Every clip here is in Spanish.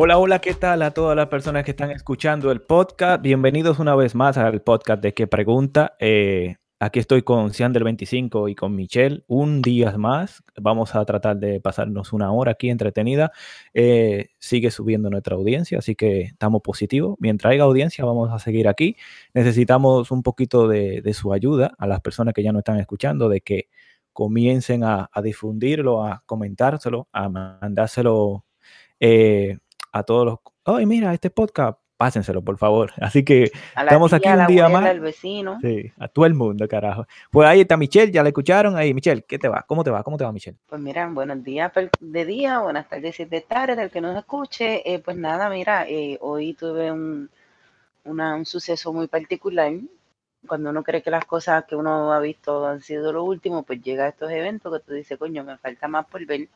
Hola, hola, ¿qué tal a todas las personas que están escuchando el podcast? Bienvenidos una vez más al podcast de ¿Qué pregunta? Eh, aquí estoy con Cian del 25 y con Michelle. Un día más. Vamos a tratar de pasarnos una hora aquí entretenida. Eh, sigue subiendo nuestra audiencia, así que estamos positivos. Mientras haya audiencia, vamos a seguir aquí. Necesitamos un poquito de, su ayuda a las personas que ya no están escuchando, de que comiencen a, a difundirlo, a comentárselo, a mandárselo eh, a todos los. Ay, mira, este podcast, pásenselo, por favor. Así que estamos aquí un día más. Al vecino. Sí, a todo el mundo, carajo. Pues ahí está Michelle, ya la escucharon. Ahí, Michelle, ¿qué te va? ¿Cómo te va? ¿Cómo te va, Michelle? Pues mira, buenos días de día, buenas tardes y de tarde, del que nos escuche. Eh, pues nada, mira, eh, hoy tuve un, una, un suceso muy particular. Cuando uno cree que las cosas que uno ha visto han sido lo último, pues llega a estos eventos que tú dices, coño, me falta más por ver.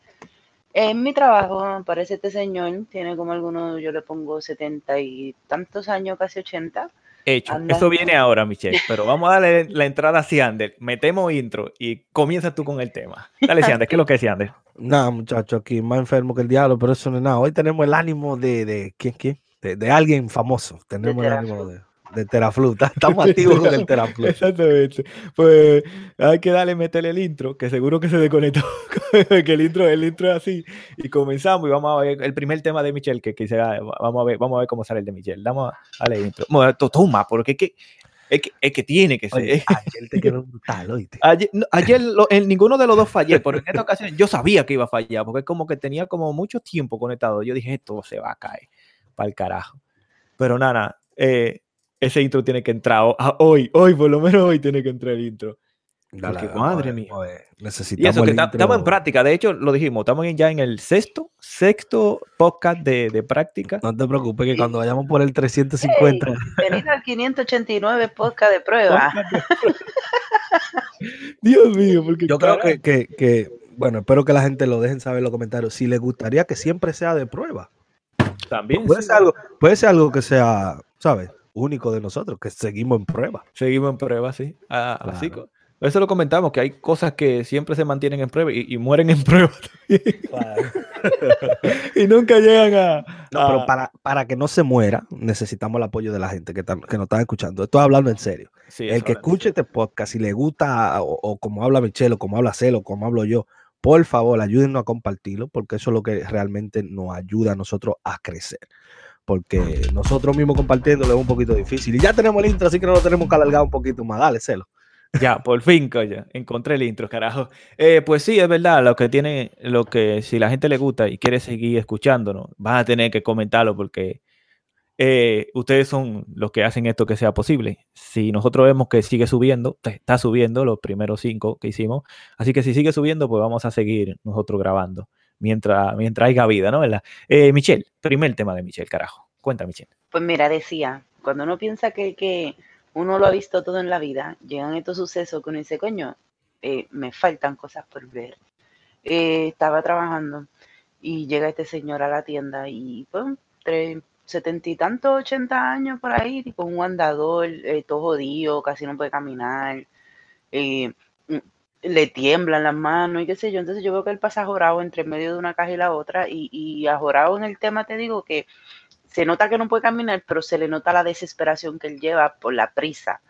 En mi trabajo, parece este señor, tiene como algunos, yo le pongo setenta y tantos años, casi ochenta. Hecho. Eso viene ahora, Michelle. Pero vamos a darle la entrada a Ciander. Metemos intro y comienza tú con el tema. Dale, Ciander, ¿qué es lo que es Ciander? Nada, muchacho, aquí más enfermo que el diablo, pero eso no es nada. Hoy tenemos el ánimo de, de ¿quién, quién? De, de alguien famoso. Tenemos el ánimo de, de Teraflu. Ta- Estamos activos con el Teraflu. Exactamente. Pues hay que darle, meterle el intro, que seguro que se desconectó. que el intro, el intro es así. Y comenzamos y vamos a ver el primer tema de Michelle, que quizá vamos a ver, vamos a ver cómo sale el de Michelle. Vamos a darle intro. Bueno, toma, porque es que, es que, es que tiene que ser. Oye, ayer te quedó brutal, oíste. Ayer, no, ayer lo- en ninguno de los dos fallé, pero en esta ocasión yo sabía que iba a fallar, porque es como que tenía como mucho tiempo conectado. Yo dije, esto se va a caer para el carajo. Pero nada, eh, ese intro tiene que entrar a- hoy, hoy, por lo menos hoy tiene que entrar el intro. Dale, Porque, madre mía. Y Necesitamos eso, que estamos en práctica, de hecho, lo dijimos, estamos ya en el sexto, sexto podcast de, de práctica. No te preocupes que cuando vayamos por el 350, Venido al 589 podcast de prueba. Dios mío, porque yo creo que, que, que, bueno, espero que la gente lo dejen saber en los comentarios. Si les gustaría que siempre sea de prueba. también Puede sí, ser algo, puede ser algo que sea, ¿sabes? Único de nosotros, que seguimos en prueba. Seguimos en prueba, sí. Ah, así Claro. eso lo comentamos, que hay cosas que siempre se mantienen en prueba y, y mueren en prueba y nunca llegan a... No, a- pero para, para que no se muera, necesitamos el apoyo de la gente que, que nos están escuchando. Estoy hablando en serio. Sí, el que escuche este podcast, si le gusta o, o como habla Michelle, o como habla Celo, o como hablo yo, por favor, ayúdennos a compartirlo, porque eso es lo que realmente nos ayuda a nosotros a crecer. Porque nosotros mismos compartiéndolo es un poquito difícil. Y ya tenemos el intro, así que no lo tenemos que alargar un poquito más. Dale, Celo. Ya, por fin, coño, encontré el intro, carajo. Eh, pues sí, es verdad, lo que tiene, lo que si la gente le gusta y quiere seguir escuchándonos, van a tener que comentarlo porque eh, ustedes son los que hacen esto que sea posible. Si nosotros vemos que sigue subiendo, está subiendo los primeros cinco que hicimos, así que si sigue subiendo, pues vamos a seguir nosotros grabando mientras, mientras haya vida, ¿no? Eh, Michelle, primer tema de Michelle, carajo. Cuenta, Michelle. Pues mira, decía, cuando uno piensa que, uno lo ha visto todo en la vida, llegan estos sucesos que uno dice, coño, eh, me faltan cosas por ver. Eh, estaba trabajando y llega este señor a la tienda y pues, entre setenta y tantos, ochenta años por ahí, tipo un andador, eh, todo jodido, casi no puede caminar, eh, le tiemblan las manos y qué sé yo. Entonces yo veo que él pasa jorado entre medio de una caja y la otra y, y ajorado en el tema te digo que se nota que no puede caminar, pero se le nota la desesperación que él lleva por la prisa.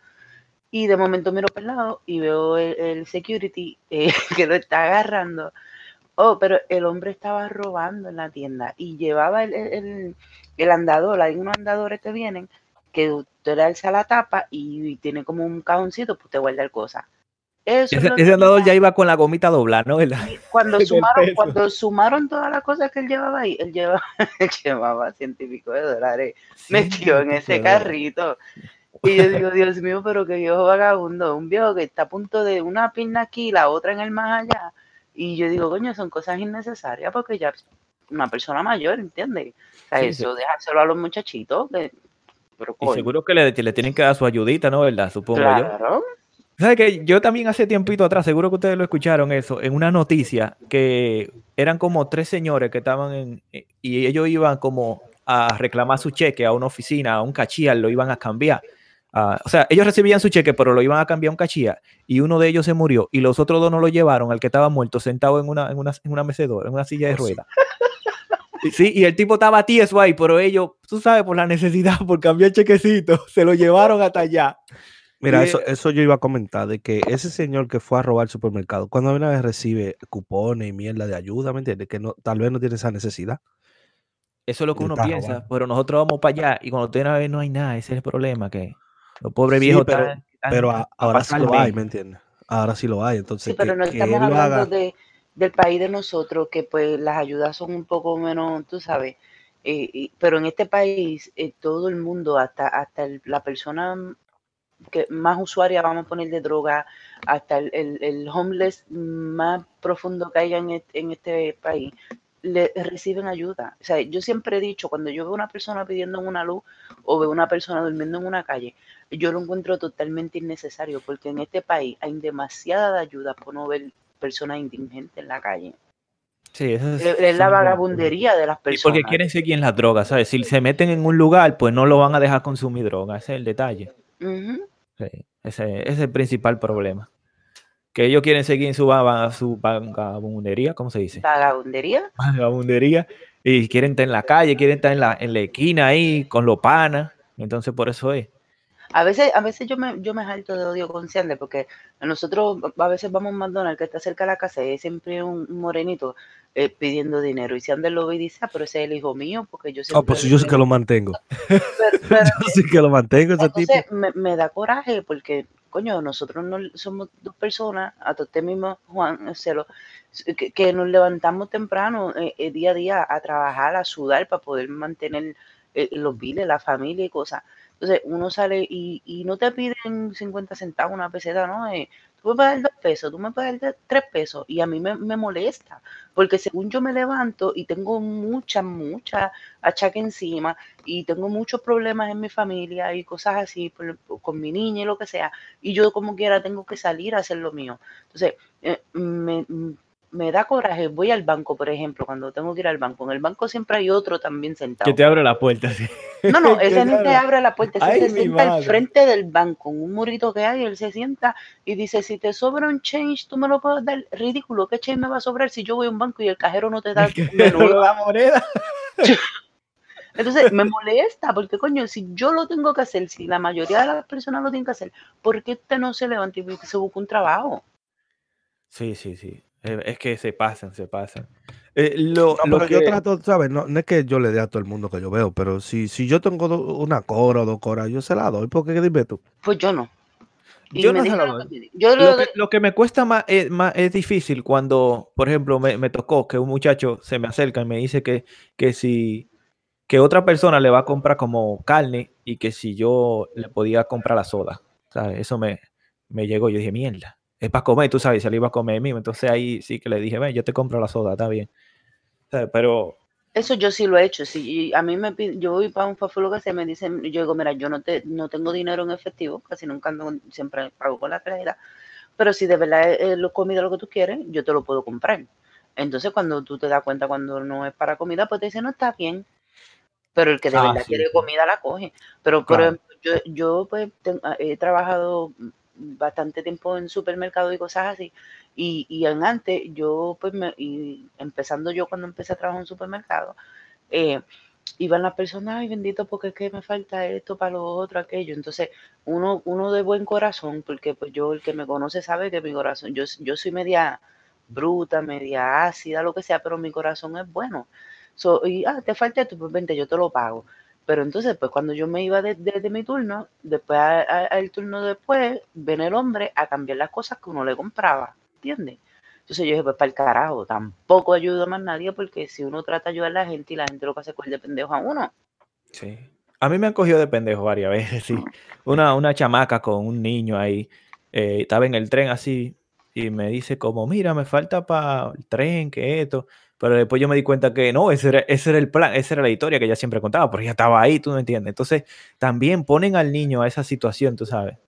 Y de momento miro para el lado y veo el, security eh, que lo está agarrando. Oh, pero el hombre estaba robando en la tienda y llevaba el, el, el- andador. Hay unos andadores que vienen que usted le alza la tapa y, tiene como un cajoncito, pues te guarda el cosa. Eso Ese, andador ya iba con la gomita doblada, ¿no? Cuando sumaron, cuando sumaron todas las cosas que él llevaba ahí, él llevaba, él llevaba pico de dólares metido en ese carrito. Y yo digo, Dios mío, pero qué viejo vagabundo, un viejo que está a punto de una pierna aquí y la otra en el más allá. Y yo digo, coño, son cosas innecesarias porque ya es una persona mayor, ¿entiendes? O sea, Sí, eso déjaselo a los muchachitos. Que, pero Y seguro que le, le tienen que dar su ayudita, ¿no? ¿Verdad? Supongo yo. ¿Sabes que Yo también hace tiempito atrás, seguro que ustedes lo escucharon eso, en una noticia que eran como tres señores que estaban en, eh, y ellos iban como a reclamar su cheque a una oficina, a un cachillar, lo iban a cambiar. Ah, o sea, ellos recibían su cheque, pero lo iban a cambiar a un cachilla y uno de ellos se murió y los otros dos no lo llevaron, al que estaba muerto sentado en una, en una, en una mecedora, en una silla de Oh, ruedas. Sí, y el tipo estaba tieso ahí, pero ellos, tú sabes, por la necesidad, por cambiar chequecito, se lo llevaron hasta allá. Mira, eso, eso yo iba a comentar, de que ese señor que fue a robar el supermercado, cuando una vez recibe cupones y mierda de ayuda, ¿me entiendes? Que no, tal vez no tiene esa necesidad. Eso es lo que uno piensa, robando. pero nosotros vamos para allá y cuando tiene a ver no hay nada, ese es el problema, que los pobres Sí, viejos pero- están- están Pero a- ahora sí lo hay. ¿me entiendes? Ahora sí lo hay, entonces Sí, pero que, no estamos hablando haga. de, del país de nosotros, que pues las ayudas son un poco menos, tú sabes, eh, y- pero en este país eh, todo el mundo, hasta, hasta el- la persona que más usuaria, vamos a poner de droga, hasta el, el- el homeless más profundo que haya en este, en este país, le reciben ayuda. O sea, yo siempre he dicho, cuando yo veo una persona pidiendo una luz o veo una persona durmiendo en una calle, yo lo encuentro totalmente innecesario, porque en este país hay demasiada ayuda por no ver personas indigentes en la calle. Sí, eso Es, es la vagabundería de las. Y personas. porque quieren seguir en las drogas, ¿sabes? Si se meten en un lugar, pues no lo van a dejar consumir droga, ese es el detalle. Sí, ese, es el principal problema. Que ellos quieren seguir en su, su vagabundería, ¿cómo se dice? Vagabundería. Vagabundería. Y quieren estar en la calle, quieren estar en la, en la esquina ahí con los panas. Entonces, por eso es. A veces, a veces yo me, yo me jalto de odio con Ciande porque nosotros a veces vamos a un McDonald's que está cerca de la casa y hay siempre un morenito eh, pidiendo dinero. Y Ciande lo ve y dice, ah, pero ese es el hijo mío porque yo Ah, siempre... pues yo sí que lo mantengo. Pero- pero Yo sí que lo mantengo, ese tipo. entonces me, me da coraje porque, coño, nosotros no somos dos personas, hasta usted mismo, Juan, Celo, que, que nos levantamos temprano eh, eh, día a día a trabajar, a sudar para poder mantener eh, los biles, la familia y cosas. Entonces uno sale y, no te piden 50 centavos, una peseta, ¿no? Eh, tú me dar dos pesos, tú me dar tres pesos y a mí me, molesta porque según yo me levanto y tengo mucha, mucha achaque encima y tengo muchos problemas en mi familia y cosas así por- con mi niña y lo que sea, y yo como quiera tengo que salir a hacer lo mío. Entonces, eh, me, me da coraje, voy al banco, por ejemplo, cuando tengo que ir al banco, en el banco siempre hay otro también Que sentado. te abre la puerta. sí. No, no, que ese no te abre la puerta, ese Ay, se sienta al frente del banco, en un murito que hay, él se sienta y dice, si te sobra un change, tú me lo puedes dar. Ridículo, ¿qué change me va a sobrar si yo voy a un banco y el cajero no te da Que la moneda. Entonces me molesta, porque coño, si yo lo tengo que hacer, si la mayoría de las personas lo tienen que hacer, ¿por qué usted no se levanta y se busca un trabajo? Sí, sí, sí. Eh, Es que se pasan, se pasan. Eh, lo, No, lo pero yo que- trato, ¿sabes? No, no es que yo le dé a todo el mundo que yo veo, pero si, si yo tengo do- una cora o dos coras, yo se la doy, porque dime tú. Pues yo no. Y Yo no se lo doy. que me di- Yo lo Lo que, doy- lo que me cuesta más es, más es difícil cuando, por ejemplo, me, me tocó que un muchacho se me acerca y me dice que, que si que otra persona le va a comprar como carne y que si yo le podía comprar la soda. ¿sabes? Eso me, me llegó. Yo dije, mierda, es para comer, tú sabes, se le iba a comer mismo. Entonces ahí sí que le dije, ven, yo te compro la soda, está bien. ¿Sabes? Pero Eso yo sí lo he hecho. Si a mí me yo voy para un lo que sea, me dicen, yo digo, mira, yo no te, no tengo dinero en efectivo, casi nunca ando, siempre pago con la tarjeta, pero si de verdad es, lo comida lo que tú quieres, yo te lo puedo comprar. Entonces cuando tú te das cuenta cuando no es para comida, pues te dicen, no está bien. Pero el que de Ah, verdad sí, quiere sí. comida la coge. Pero por ejemplo, yo, yo pues ten- he trabajado bastante tiempo en supermercado y cosas así. Y, y antes, yo, pues, me, y empezando yo cuando empecé a trabajar en supermercado, eh, iban las personas, ay bendito, porque es que me falta esto para lo otro, aquello. Entonces, uno, uno de buen corazón, porque pues yo, el que me conoce sabe que mi corazón, yo, yo soy media bruta, media ácida, lo que sea, pero mi corazón es bueno. So, y, ah, te falta esto, pues vente, yo te lo pago. Pero entonces, pues cuando yo me iba desde de, de mi turno, después al turno después, viene el hombre a cambiar las cosas que uno le compraba, ¿entiendes? Entonces yo dije, pues para el carajo, tampoco ayuda a más nadie porque si uno trata de ayudar a la gente y la gente lo que hace es coger de pendejo a uno. Sí. A mí me han cogido de pendejo varias veces, sí. Una, una chamaca con un niño ahí, eh, estaba en el tren así y me dice como, mira, me falta para el tren, que esto. Pero después yo me di cuenta que no, ese era, ese era el plan, esa era la historia que ella siempre contaba, porque ella estaba ahí, tú no entiendes. Entonces, también ponen al niño a esa situación, tú sabes,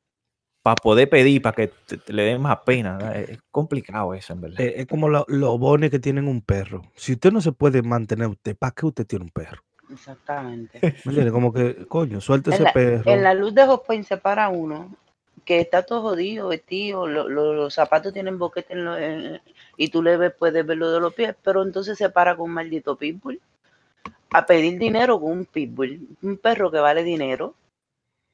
para poder pedir, para que te- te le den más pena. ¿no? Es complicado eso, en verdad. Eh, es como lo- los bones que tienen un perro. Si usted no se puede mantener usted, ¿para qué usted tiene un perro? Exactamente. ¿Me entiende? Como que, coño, suelte En ese la, perro. en la luz de Hot Point se para uno que está todo jodido, vestido, lo- lo- los zapatos tienen boquete en lo- en- y tú le ves, puedes verlo de los pies, pero entonces se para con un maldito pitbull. a pedir dinero con un pitbull, un perro que vale dinero.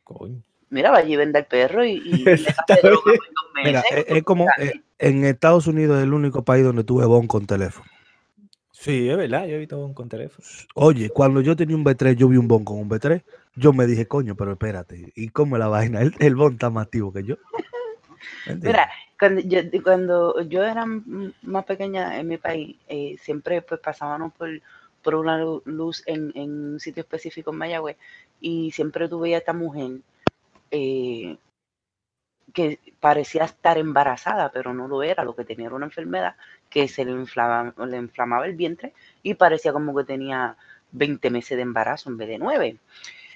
Coño. Mira, va allí vende el perro y, y le Está hace droga bien. por dos Mira, meses. es, es como eh, en Estados Unidos es el único país donde tuve bon con teléfono. Sí, es verdad, yo he visto un con teléfono. Oye, cuando yo tenía un B3, yo vi un bon con un B3, yo me dije, coño, pero espérate, ¿y cómo es la vaina? El, el bon está más activo que yo. Mira, cuando yo, cuando yo era más pequeña en mi país, eh, siempre pues pasábamos por, por una lu- luz en, en un sitio específico en Mayagüez y siempre tuve a esta mujer eh, que parecía estar embarazada, pero no lo era, lo que tenía era una enfermedad que se le inflama, le inflamaba el vientre y parecía como que tenía 20 meses de embarazo en vez de 9.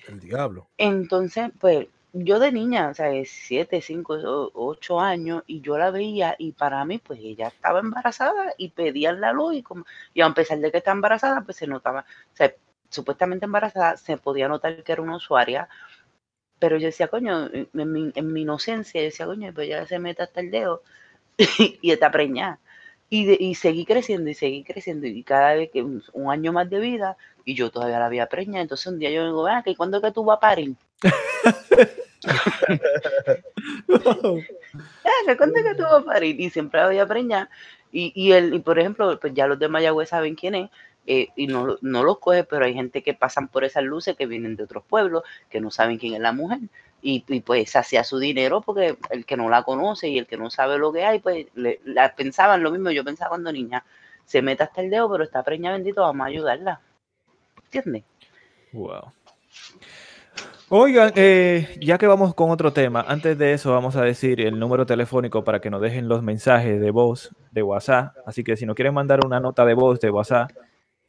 El diablo. Entonces, pues yo de niña, o sea, de 7, 5, 8 años, y yo la veía y para mí, pues ella estaba embarazada y pedían la luz y, como, y a pesar de que estaba embarazada, pues se notaba, o sea, supuestamente embarazada, se podía notar que era una usuaria, pero yo decía, coño, en mi, en mi inocencia, yo decía, coño, pues ya se mete hasta el dedo y está preñada. Y, de- y seguí creciendo y seguí creciendo y cada vez que un año más de vida y yo todavía la había preñada. Entonces un día yo digo, ven ¿y cuándo es que tú vas a parir? Ah, que cuente que tú vas a parir y siempre la había preñada. Y, y, el, y por ejemplo, pues ya los de Mayagüez saben quién es eh, y no, no los coge, pero hay gente que pasan por esas luces que vienen de otros pueblos, que no saben quién es la mujer. Y, y, pues hacía su dinero porque el que no la conoce y el que no sabe lo que hay, pues le, la pensaban lo mismo. Yo pensaba cuando niña, se mete hasta el dedo, pero está preñada, bendito, vamos a ayudarla. Wow. Oigan, eh, ya que vamos con otro tema, antes de eso vamos a decir el número telefónico para que nos dejen los mensajes de voz de WhatsApp. Así que si nos quieren mandar una nota de voz de WhatsApp,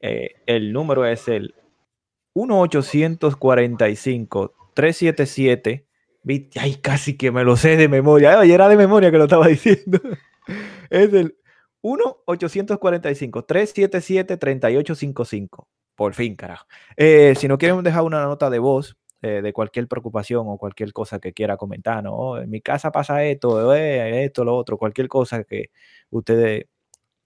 eh, el número es el 1-845-377. Viste, Ay, casi que me lo sé de memoria. Ay, era de memoria que lo estaba diciendo. Es el 1-845-377-3855. Por fin, carajo. Eh, si no quieren dejar una nota de voz eh, de cualquier preocupación o cualquier cosa que quiera comentar, ¿no? Oh, en mi casa pasa esto, eh, esto, lo otro, cualquier cosa que ustedes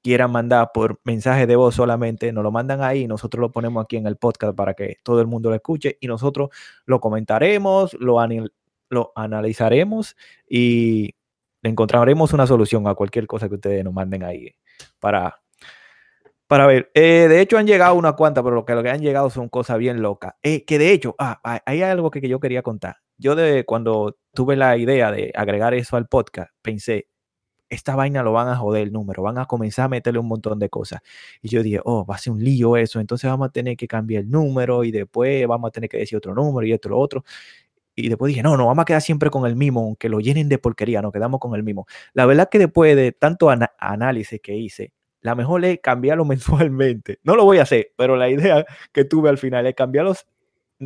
quieran mandar por mensaje de voz solamente, nos lo mandan ahí, nosotros lo ponemos aquí en el podcast para que todo el mundo lo escuche y nosotros lo comentaremos, lo, lo analizaremos y encontraremos una solución a cualquier cosa que ustedes nos manden ahí para, para ver. Eh, de hecho, han llegado unas cuantas, pero lo que, lo que han llegado son cosas bien locas. Eh, que de hecho, ah, hay algo que, que yo quería contar. Yo de cuando tuve la idea de agregar eso al podcast, pensé, esta vaina lo van a joder el número, van a comenzar a meterle un montón de cosas. Y yo dije, oh, va a ser un lío eso, entonces vamos a tener que cambiar el número y después vamos a tener que decir otro número y esto, lo otro. Y después dije, no, no, vamos a quedar siempre con el mismo, aunque lo llenen de porquería, nos quedamos con el mismo. La verdad que después de tanto análisis que hice, la mejor es cambiarlo mensualmente. No lo voy a hacer, pero la idea que tuve al final es cambiarlos,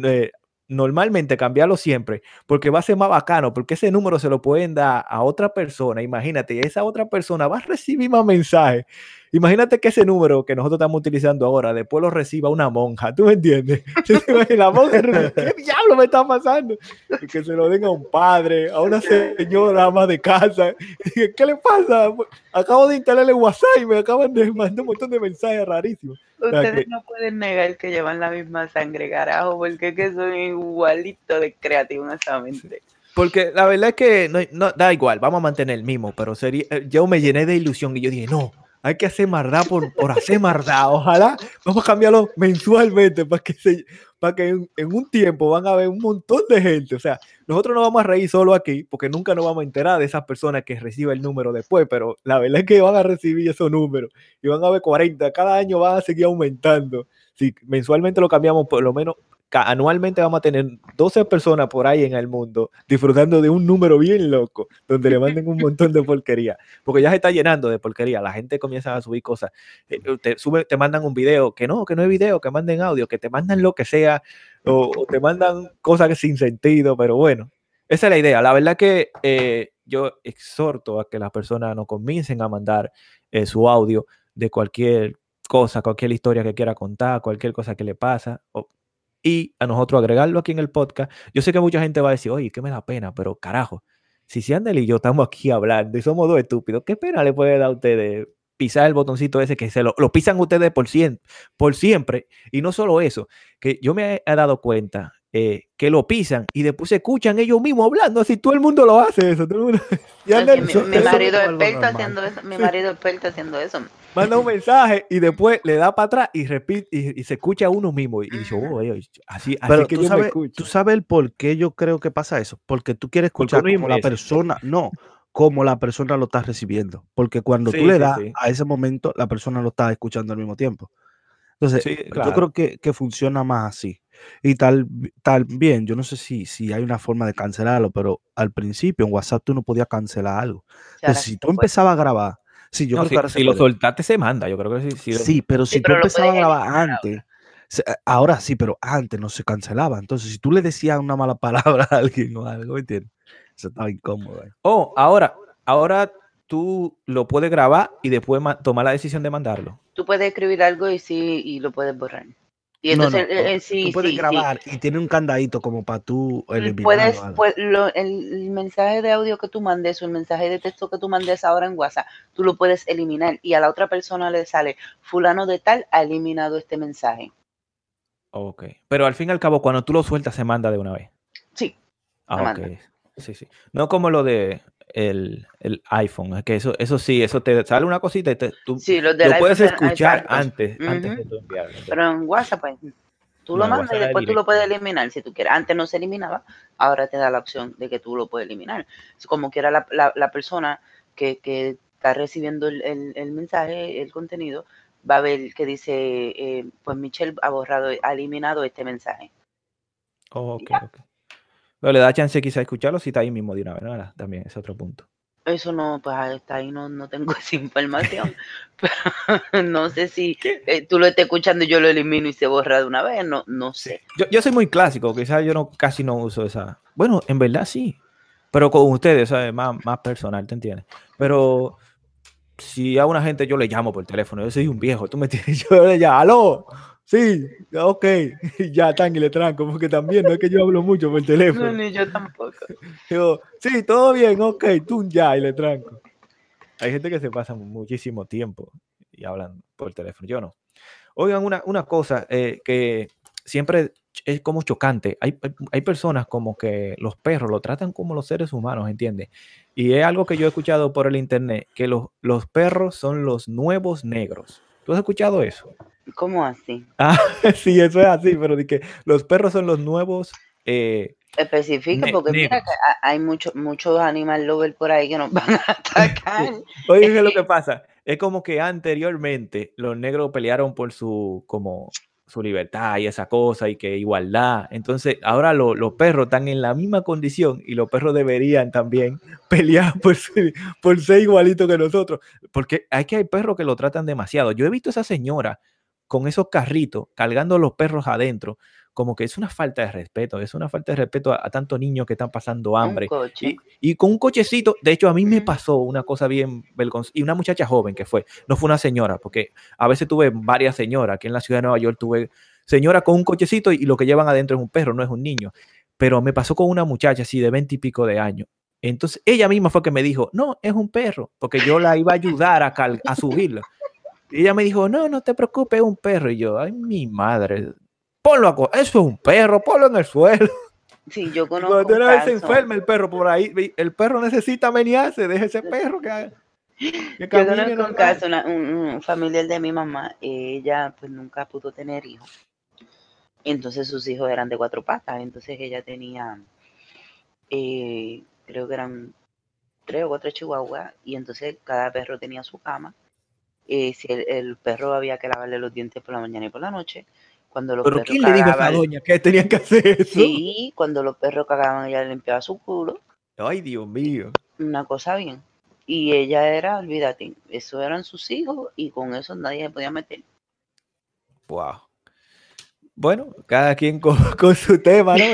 eh, normalmente cambiarlo siempre, porque va a ser más bacano, porque ese número se lo pueden dar a otra persona. Imagínate, esa otra persona va a recibir más mensajes. Imagínate que ese número que nosotros estamos utilizando ahora, después lo reciba una monja, ¿tú me entiendes? la monja, ¿qué diablo me está pasando? Que se lo den a un padre, a una señora ama de casa. ¿Qué le pasa? Acabo de instalarle WhatsApp y me acaban de mandar un montón de mensajes rarísimos. Ustedes que- no pueden negar que llevan la misma sangre, carajo, porque es que son igualitos de creativos en esa mente. Porque la verdad es que no, no- da igual, vamos a mantener el mismo, pero sería, eh, yo me llené de ilusión y yo dije, no, hay que hacer maldad por, por hacer maldad. Ojalá vamos a cambiarlo mensualmente para que, para que en, en un tiempo van a ver un montón de gente. O sea, nosotros no vamos a reír solo aquí porque nunca nos vamos a enterar de esas personas que reciben el número después, pero la verdad es que van a recibir esos números y van a ver 40. Cada año van a seguir aumentando. Si mensualmente lo cambiamos, por lo menos anualmente vamos a tener 12 personas por ahí en el mundo disfrutando de un número bien loco, donde le manden un montón de porquería, porque ya se está llenando de porquería, la gente comienza a subir cosas, eh, te, sube, te mandan un video, que no, que no es video, que manden audio, que te mandan lo que sea, o, te mandan cosas sin sentido, pero bueno, esa es la idea. La verdad que eh, yo exhorto a que las personas nos comiencen a mandar eh, su audio de cualquier cosa, cualquier historia que quiera contar, cualquier cosa que le pasa, y a nosotros agregarlo aquí en el podcast. Yo sé que mucha gente va a decir, oye, que me da pena, pero carajo, si Siandel y yo estamos aquí hablando y somos dos estúpidos, ¿qué pena le puede dar a ustedes pisar el botoncito ese que se lo, lo pisan ustedes por, cien, por siempre. Y no solo eso, que yo me he dado cuenta eh, que lo pisan y después se escuchan ellos mismos hablando, así todo el mundo lo hace eso. Todo el mundo, mi, eso- mi eso marido es es algo experto normal. haciendo eso. Mi marido experto haciendo eso. manda un mensaje y después le da para atrás y repite y, y se escucha a uno mismo y dice, oh, eh, así, así Pero que tú yo me sabes, escucho. tú sabes el por qué yo creo que pasa eso. Porque tú quieres escuchar como la persona, no, como la persona lo está recibiendo. Porque cuando Sí, tú le das sí. a ese momento, la persona lo está escuchando al mismo tiempo. Entonces, Sí, yo creo que, que funciona más así. Y tal, tal bien, yo no sé si, si hay una forma de cancelarlo, pero al principio en WhatsApp tú no podías cancelar algo. Entonces, si tú empezabas a grabar, sí, yo No, creo si, que ahora se si lo soltaste se manda, yo creo que sí. sí, Sí, pero si Sí, tú pero empezabas a grabar antes, se- eh, ahora sí, pero antes no se cancelaba. Entonces, si tú le decías una mala palabra a alguien o algo, ¿entiendes? Eso estaba incómodo. Oh, ahora, ahora tú lo puedes grabar y después ma- tomar la decisión de mandarlo. Tú puedes escribir algo y sí, y lo puedes borrar. Y entonces, no, eh, no. eh, sí, tú puedes sí, sí. grabar y tiene un candadito como para tú. Puedes, pues, lo- el, el mensaje de audio que tú mandes o el mensaje de texto que tú mandes ahora en WhatsApp, tú lo puedes eliminar y a la otra persona le sale, fulano de tal ha eliminado este mensaje. Ok. Pero al fin y al cabo, cuando tú lo sueltas, se manda de una vez. Sí, Ah, ok. manda. Sí, sí. No como lo de el, el iPhone, es que eso, eso sí, eso te sale una cosita y te, tú sí, los del lo puedes iPhone, escuchar antes, antes Ujú. de tú enviarlo. Pero en WhatsApp, pues, tú lo No, mandas y después tú lo puedes eliminar si tú quieres. Antes no se eliminaba, ahora te da la opción de que tú lo puedes eliminar. Como quiera la, la, la persona que, que está recibiendo el, el- el mensaje, el contenido, va a ver que dice, eh, pues Michelle ha borrado, ha eliminado este mensaje. Ok, ok. Pero le da chance quizá escucharlo si está ahí mismo de una vez, ¿no? También es otro punto. Eso no, pues hasta ahí no, no tengo esa información. Pero no sé si eh, tú lo estás escuchando y yo lo elimino y se borra de una vez, no, no sé. Yo, yo soy muy clásico, quizás yo no, casi no uso esa. Bueno, en verdad sí. Pero con ustedes, ¿sabes? Más, más personal, ¿te entiendes? Pero si a una gente yo le llamo por teléfono, yo soy un viejo, tú me tienes, yo le llamo, aló, sí, ok, ya tan y le tranco, porque también no es que yo hablo mucho por No, teléfono. ni yo tampoco. Digo, sí, todo bien, ok, tú ya y le tranco. Hay gente que se pasa muchísimo tiempo y hablan por teléfono, yo no. Oigan, una, una cosa eh, que siempre es como chocante. Hay, hay- hay personas como que los perros lo tratan como los seres humanos, ¿entiendes? Y es algo que yo he escuchado por el internet, que los, los perros son los nuevos negros. ¿Tú has escuchado eso? ¿Cómo así? Ah, sí, eso es así, pero de que los perros son los nuevos... eh, Especifica, porque mira que ha- hay muchos muchos animal lovers por ahí que nos van a atacar. Oye, Es ¿qué es lo que- que pasa? Es como que anteriormente los negros pelearon por su, como, su libertad y esa cosa y que igualdad. Entonces, ahora lo- los perros están en la misma condición y los perros deberían también pelear por, ser- por ser igualitos que nosotros. Porque hay que hay perros que lo tratan demasiado. Yo he visto a esa señora con esos carritos cargando los perros adentro. Como que es una falta de respeto, es una falta de respeto a, a tantos niños que están pasando hambre. Y, y con un cochecito, de hecho a mí me pasó una cosa bien vergonzosa, y una muchacha joven que fue, no fue una señora, porque a veces tuve varias señoras, aquí en la ciudad de Nueva York tuve señora con un cochecito y, y lo que llevan adentro es un perro, no es un niño, pero me pasó con una muchacha así de veinte y pico de años. Entonces ella misma fue que me dijo, no, es un perro, porque yo la iba a ayudar a, a subirla. Y ella me dijo, no, no te preocupes, es un perro. Y yo, ay, mi madre, ponlo a eso es un perro, ponlo en el suelo. Sí, yo conozco Cuando un una vez se enferma el perro por ahí, el perro necesita menearse, deje ese perro que, haga- que Yo conozco un caso, una- un, un familiar de mi mamá, ella pues nunca pudo tener hijos. Entonces sus hijos eran de cuatro patas, entonces ella tenía, eh, creo que eran tres o cuatro chihuahuas, y entonces cada perro tenía su cama. Eh, si el, el perro había que lavarle los dientes por la mañana y por la noche, cuando los Pero perros ¿quién le dijo a esa cagaban, doña que tenían que hacer eso? sí, cuando los perros cagaban ella limpiaba su culo, Ay, Dios mío. una cosa bien. Y ella era, olvídate, eso eran sus hijos y con eso nadie se podía meter. Wow. Bueno, cada quien con, con su tema, ¿no?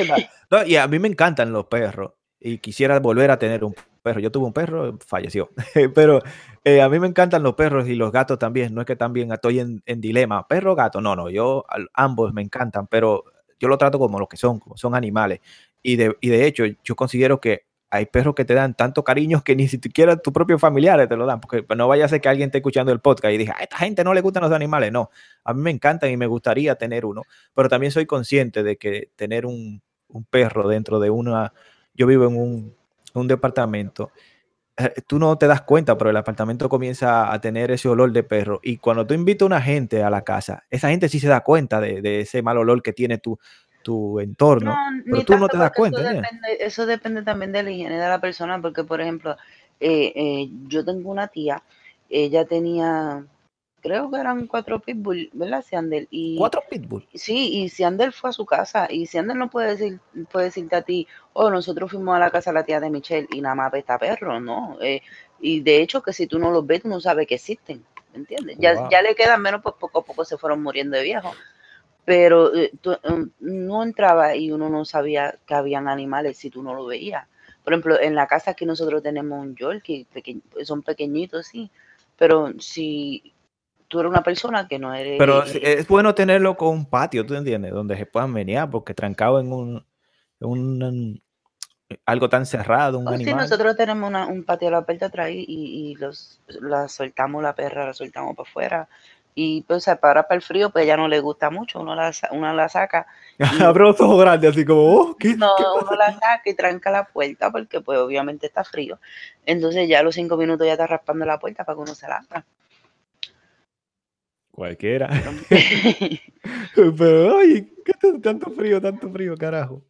No, y a mí me encantan los perros y quisiera volver a tener un perro. Yo tuve un perro, falleció, pero eh, a mí me encantan los perros y los gatos también. No es que también estoy en, en dilema, perro, gato. No, no, yo ambos me encantan, pero yo lo trato como lo que son, como son animales. Y de, y de hecho, yo considero que hay perros que te dan tanto cariño que ni siquiera tus propios familiares te lo dan, porque no vaya a ser que alguien esté escuchando el podcast y diga, a esta gente no le gustan los animales. No, a mí me encantan y me gustaría tener uno, pero también soy consciente de que tener un, un perro dentro de una, yo vivo en un, un departamento, eh, tú no te das cuenta, pero el apartamento comienza a tener ese olor de perro. Y cuando tú invitas a una gente a la casa, esa gente sí se da cuenta de, de ese mal olor que tiene tu, tu entorno, No, pero tú no te das eso cuenta. depende, eso depende también de la higiene de la persona, porque por ejemplo, eh, eh, yo tengo una tía, ella tenía, creo que eran cuatro pitbull, ¿verdad? Siandel, y Cuatro pitbull. sí, y Siandel fue a su casa, y Siandel no puede decir, puede decirte a ti, oh, nosotros fuimos a la casa de la tía de Michelle y nada más a perro, ¿no? Eh, y de hecho que si tú no los ves, tú no sabes que existen, ¿me entiendes? Ya, Wow. ya le quedan menos, pues poco a poco se fueron muriendo de viejos pero eh, tú, em, no entraba y uno no sabía que habían animales si tú no lo veías. Por ejemplo, en la casa que nosotros tenemos un Yorkie, peque- son pequeñitos, sí, pero si tú eres una persona que no eres... Pero sí, es bueno tenerlo con un patio, ¿tú entiendes? Donde se puedan menear, porque trancado en un, en un- algo tan cerrado, un Oh, sí, animal. nosotros tenemos una- un patio a la puerta atrás y, y los, la soltamos la perra, la soltamos para afuera. Y pues se para para el frío, pues a ella no le gusta mucho, uno la, uno la saca Abre los ojos grandes, así como, oh, ¿qué, No, qué uno la aquí?". saca y tranca la puerta porque pues obviamente está frío. Entonces ya a los cinco minutos ya está raspando la puerta para que uno se la abra. Cualquiera. Pero, oye, ¿qué tanto frío, tanto frío, carajo?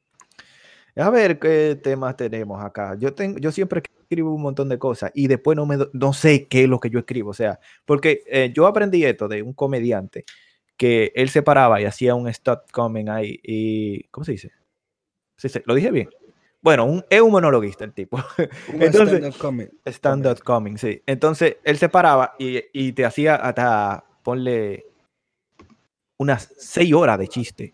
A ver qué temas tenemos acá. Yo tengo, yo siempre escribo un montón de cosas y después no me no sé qué es lo que yo escribo. O sea, porque eh, yo aprendí esto de un comediante que él se paraba y hacía un stop coming ahí y ¿cómo se dice? Sí, sí, lo dije bien. Bueno, un, es un monologuista el tipo. Un Entonces- stand-up comedy. Stand-up coming, sí. Entonces él se paraba y, y te hacía hasta, ponle, unas seis horas de chiste,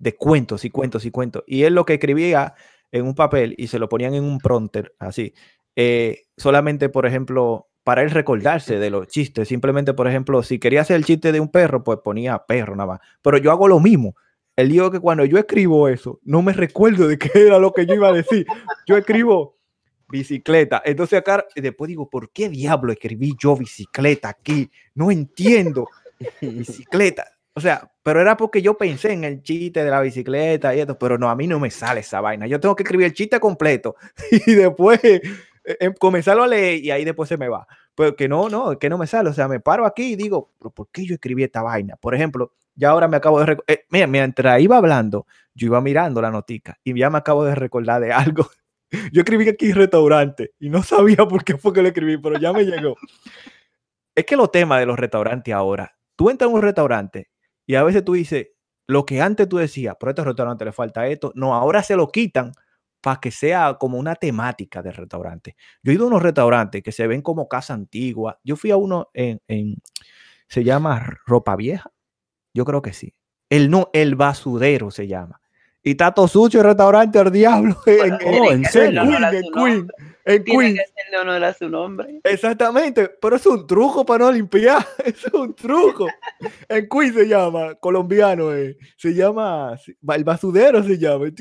de cuentos y cuentos y cuentos. Y él lo que escribía en un papel y se lo ponían en un prompter, así. eh, solamente, por ejemplo, para él recordarse de los chistes. Simplemente, por ejemplo, si quería hacer el chiste de un perro, pues ponía perro nada más. Pero yo hago lo mismo. Lío es que cuando yo escribo eso, no me recuerdo de qué era lo que yo iba a decir. Yo escribo bicicleta. Entonces acá después digo, ¿por qué diablo escribí yo bicicleta aquí? No entiendo. Bicicleta. O sea, pero era porque yo pensé en el chiste de la bicicleta y esto, pero no, a mí no me sale esa vaina. Yo tengo que escribir el chiste completo y después eh, eh, comenzarlo a leer y ahí después se me va. Pero que no, no, que no me sale. O sea, me paro aquí y digo, ¿pero por qué yo escribí esta vaina? Por ejemplo, ya ahora me acabo de... eh, mira, mientras iba hablando, yo iba mirando la notica y ya me acabo de recordar de algo. Yo escribí aquí restaurante y no sabía por qué fue que lo escribí, pero ya me llegó. Es que los temas de los restaurantes ahora, tú entras a un restaurante y a veces tú dices, lo que antes tú decías, pero a este restaurante le falta esto, no, ahora se lo quitan para que sea como una temática del restaurante. Yo he ido a unos restaurantes que se ven como casa antigua. Yo fui a uno en, en- se llama Ropa Vieja. Yo creo que sí. El no, el basurero se llama. Y está todo sucio el restaurante al diablo. En, Tiene en- Oh, ¿en Queen, en Queen, en Tiene Queen. que hacerle honor a su nombre. Exactamente, pero es un truco para no limpiar, es un truco. En Queen se llama, colombiano, eh, se llama, el basudero se llama, y,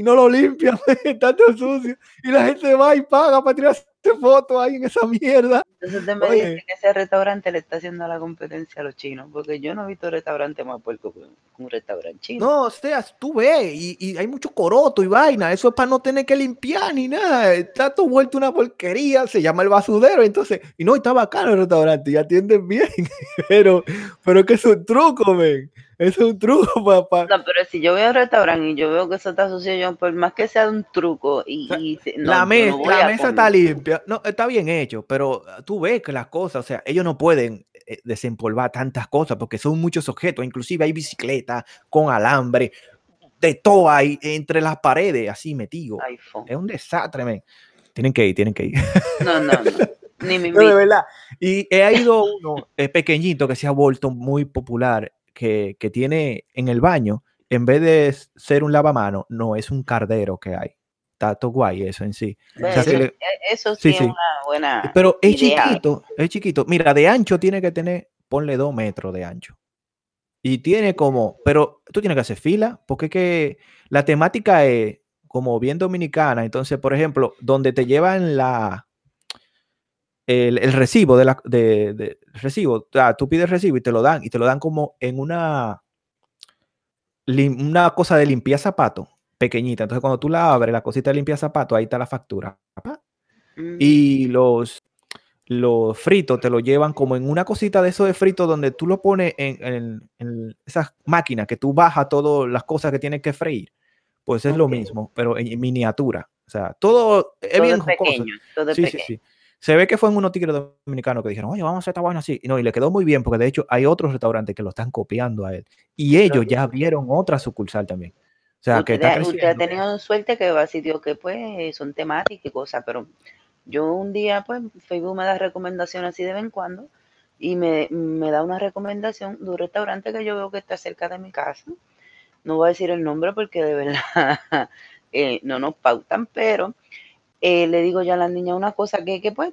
y no lo limpia, todo sucio, y la gente va y paga para tirarse fotos ahí en esa mierda. Entonces te me Oye. dice que ese restaurante le está haciendo la competencia a los chinos, porque yo no he visto restaurante más puerco que un restaurante chino. No, o sea, tú ves, y, y hay mucho coroto y vaina, eso es para no tener que limpiar ni nada, está todo vuelto una porquería, se llama el basudero, entonces, y no, está bacano el restaurante, y atienden bien, pero, pero que es un truco, men, eso es un truco para... No, pero si yo voy a un restaurante y yo veo que eso está sucio, yo por más que sea un truco y, y no, la mes- no la mesa está limpia. No, está bien hecho, pero tú ves que las cosas, o sea, ellos no pueden eh, desempolvar tantas cosas porque son muchos objetos. Inclusive hay bicicletas con alambre, de todo ahí entre las paredes, así metido. iPhone. Es un desastre, men. Tienen que ir, tienen que ir. No, no, no. Ni me No, de verdad. Y he ido uno eh, pequeñito que se ha vuelto muy popular, que, que tiene en el baño, en vez de ser un lavamano, no, es un cardero que hay. Está todo guay eso en sí. O sea, que eso, le- eso sí, sí, es sí. una buena Pero es idea. chiquito, es chiquito. Mira, de ancho tiene que tener, ponle dos metros de ancho. Y tiene como, pero tú tienes que hacer fila, porque es que la temática es como bien dominicana. Entonces, por ejemplo, donde te llevan la el, el recibo de la de, de- recibo, o sea, tú pides recibo y te lo dan, y te lo dan como en una una cosa de limpiar zapatos pequeñita. Entonces, cuando tú la abres, la cosita de limpiar zapatos, ahí está la factura. pa. Mm, Y los, los fritos te lo llevan como en una cosita de eso de frito donde tú lo pones en, en- en esas máquinas que tú bajas todas las cosas que tienes que freír. Pues es lo mismo, pero en, miniatura. O sea, todo es todo bien es jocoso. pequeño, todo es Sí, sí, pequeño. sí. Se ve que fue en unos tigres dominicanos que dijeron, oye, vamos a hacer esta vaina así. Y no, y le quedó muy bien, porque de hecho hay otros restaurantes que lo están copiando a él. Y ellos ya abrieron otra sucursal también. O sea, que está Usted, usted ha tenido suerte que va a sitios que pues son temáticos y cosas, pero yo un día pues Facebook me da recomendaciones así de vez en cuando y me, me da una recomendación de un restaurante que yo veo que está cerca de mi casa. No voy a decir el nombre porque de verdad eh, no nos pautan, pero eh, le digo ya a las niñas una cosa que, que pues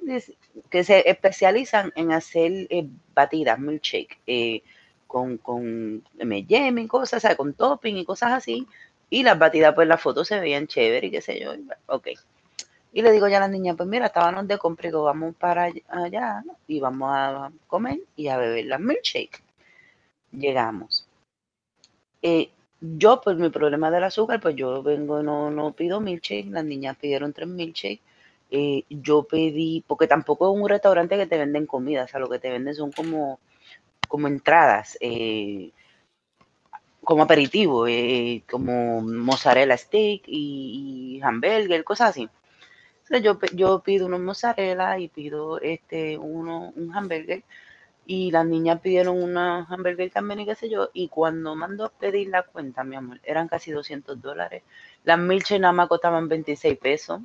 que se especializan en hacer eh, batidas, milkshake, eh, con, con M&M y cosas, sea, con topping y cosas así. Y las batidas, pues las fotos se veían chévere y qué sé yo. y. Y le digo ya a las niñas, pues mira, estábamos de compra vamos para all- allá y vamos a comer y a beber las milkshake. Llegamos. Yo, pues mi problema del azúcar, pues yo vengo, no, no pido milkshake, las niñas pidieron tres milkshake. eh, yo pedí, porque tampoco es un restaurante que te venden comida, o sea, lo que te venden son como, como entradas, eh, como aperitivo, eh, como mozzarella steak y, y hamburger, cosas así. Yo, yo pido unos mozzarella y pido este uno, un hamburger y las niñas pidieron una hamburger también y qué sé yo. Y cuando mando a pedir la cuenta, mi amor, eran casi 200 dólares. Las milkshakes nada más costaban 26 pesos.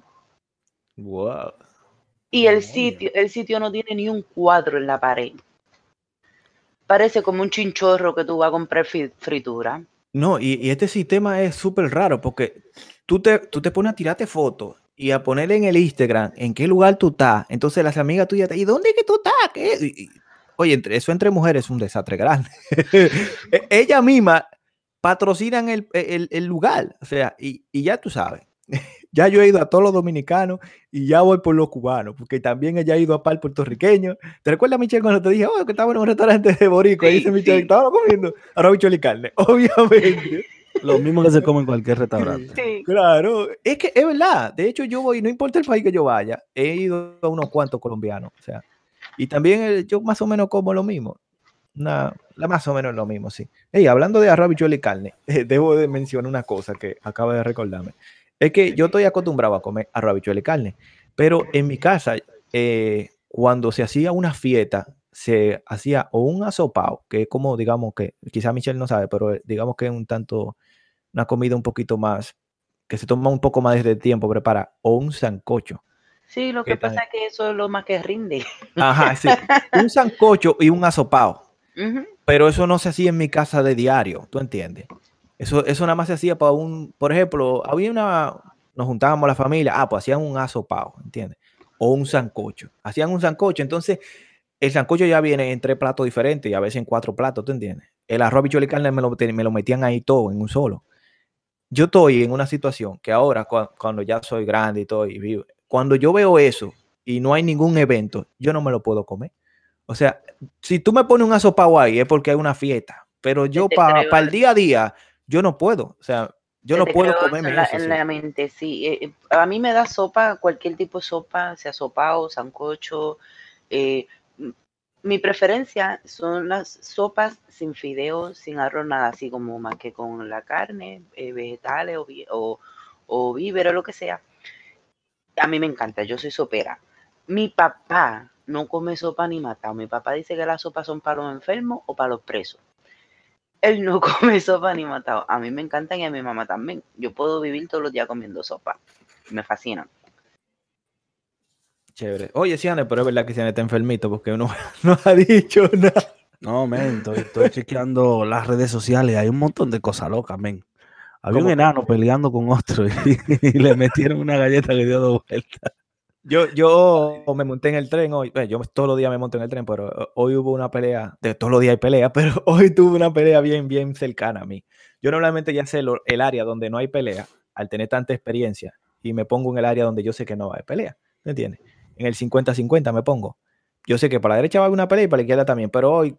Wow. Y el sitio, el sitio no tiene ni un cuadro en la pared. Parece como un chinchorro que tú vas a comprar fritura. No, y, y este sistema es súper raro porque tú te, tú te pones a tirarte fotos y a ponerle en el Instagram en qué lugar tú estás. Entonces las amigas tuyas te ¿y dónde es que tú estás? ¿Qué? Y- y- oye, entre, eso entre mujeres es un desastre grande. E- Ella misma patrocinan el, el- el lugar. O sea, y, y ya tú sabes. Ya yo he ido a todos los dominicanos y ya voy por los cubanos, porque también ella ha ido a par puertorriqueño. ¿Te recuerdas, Michelle, cuando te dije, oh, que estaba en un restaurante de Boricua? y Sí, dice Michelle, sí. estaba comiendo arroz, y carne. Obviamente. Lo mismo que se come en cualquier restaurante. Sí. Claro, es que es verdad. De hecho, yo voy, no importa el país que yo vaya, he ido a unos cuantos colombianos. O sea, y también yo más o menos como lo mismo. La más o menos lo mismo, sí. Ey, hablando de arroz, y carne, eh, debo de mencionar una cosa que acabo de recordarme. Es que yo estoy acostumbrado a comer arroz, y carne, pero en mi casa, eh, cuando se hacía una fiesta, se hacía o un asopao, que es como, digamos que, quizá Michelle no sabe, pero eh, digamos que es un tanto, una comida un poquito más, que se toma un poco más de tiempo preparar, o un sancocho. Sí, lo ¿Qué que pasa es que eso es lo más que rinde. Ajá, sí. Un sancocho y un asopao. Ujú. Pero eso no se hacía en mi casa de diario, ¿tú entiendes? Eso, eso nada más se hacía para un, por ejemplo, había una, nos juntábamos la familia, ah, pues hacían un asopao, ¿entiendes? O un sancocho. Hacían un sancocho, entonces el sancocho ya viene en tres platos diferentes y a veces en cuatro platos, ¿tú entiendes? El arroz, y carne me lo, me lo metían ahí todo en un solo. Yo estoy en una situación que ahora, cua- cuando ya soy grande y todo, y vivo, cuando yo veo eso y no hay ningún evento, yo no me lo puedo comer. O sea, si tú me pones un asopao ahí es porque hay una fiesta, pero yo para el día a día, yo no puedo. O sea, yo no puedo comerme en la, eso. en sí. la mente, sí. Eh, eh, a mí me da sopa, cualquier tipo de sopa, sea sopao, sancocho. eh, mi preferencia son las sopas sin fideos, sin arroz, nada así como más que con la carne, eh, vegetales o, o, o víveres, lo que sea. A mí me encanta, yo soy sopera. Mi papá no come sopa ni matado. Mi papá dice que las sopas son para los enfermos o para los presos. Él no come sopa ni matado. A mí me encantan y a mi mamá también. Yo puedo vivir todos los días comiendo sopa. Me fascina. Chévere. Oye, Ciane, pero es verdad que Ciane está enfermito porque uno no ha dicho nada. No, men, estoy, estoy chequeando las redes sociales. Hay un montón de cosas locas, men. Había un ¿Cómo que? enano peleando con otro y, y le metieron una galleta que dio dos vueltas. Yo, yo me monté en el tren hoy. bueno, yo todos los días me monto en el tren, pero eh, hoy hubo una pelea. De todos los días hay pelea, pero hoy tuve una pelea bien, bien cercana a mí. Yo normalmente ya sé lo- el área donde no hay pelea. al tener tanta experiencia y me pongo en el área donde yo sé que no va a haber pelea, ¿me entiendes? En el 50-50 me pongo. Yo sé que para la derecha va a haber una pelea y para la izquierda también, pero hoy,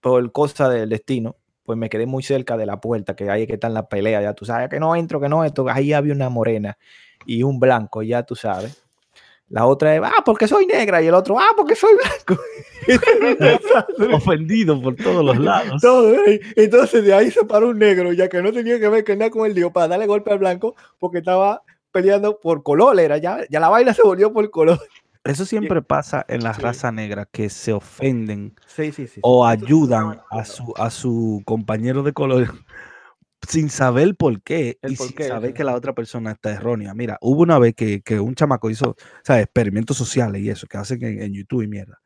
por cosa del destino, pues me quedé muy cerca de la puerta, que ahí que está en la pelea, ya tú sabes, que no entro, que no entro, ahí había una morena y un blanco, ya tú sabes. La otra es, ah, porque soy negra, y el otro, ah, porque soy blanco. Ofendido por todos los lados. Todo, ¿eh? Entonces de ahí se paró un negro, ya que no tenía que ver que nada con el lío, para darle golpe al blanco, porque estaba peleando por color, era ya, ya la vaina se volvió por color. Eso siempre pasa en la Sí. raza negra, que se ofenden Sí, sí, sí. o ayudan a su, a su compañero de color sin saber por qué El y por sin qué, saber que la otra persona está errónea. Mira, hubo una vez que, que un chamaco hizo, ¿sabes? Experimentos sociales y eso que hacen en, en YouTube y mierda.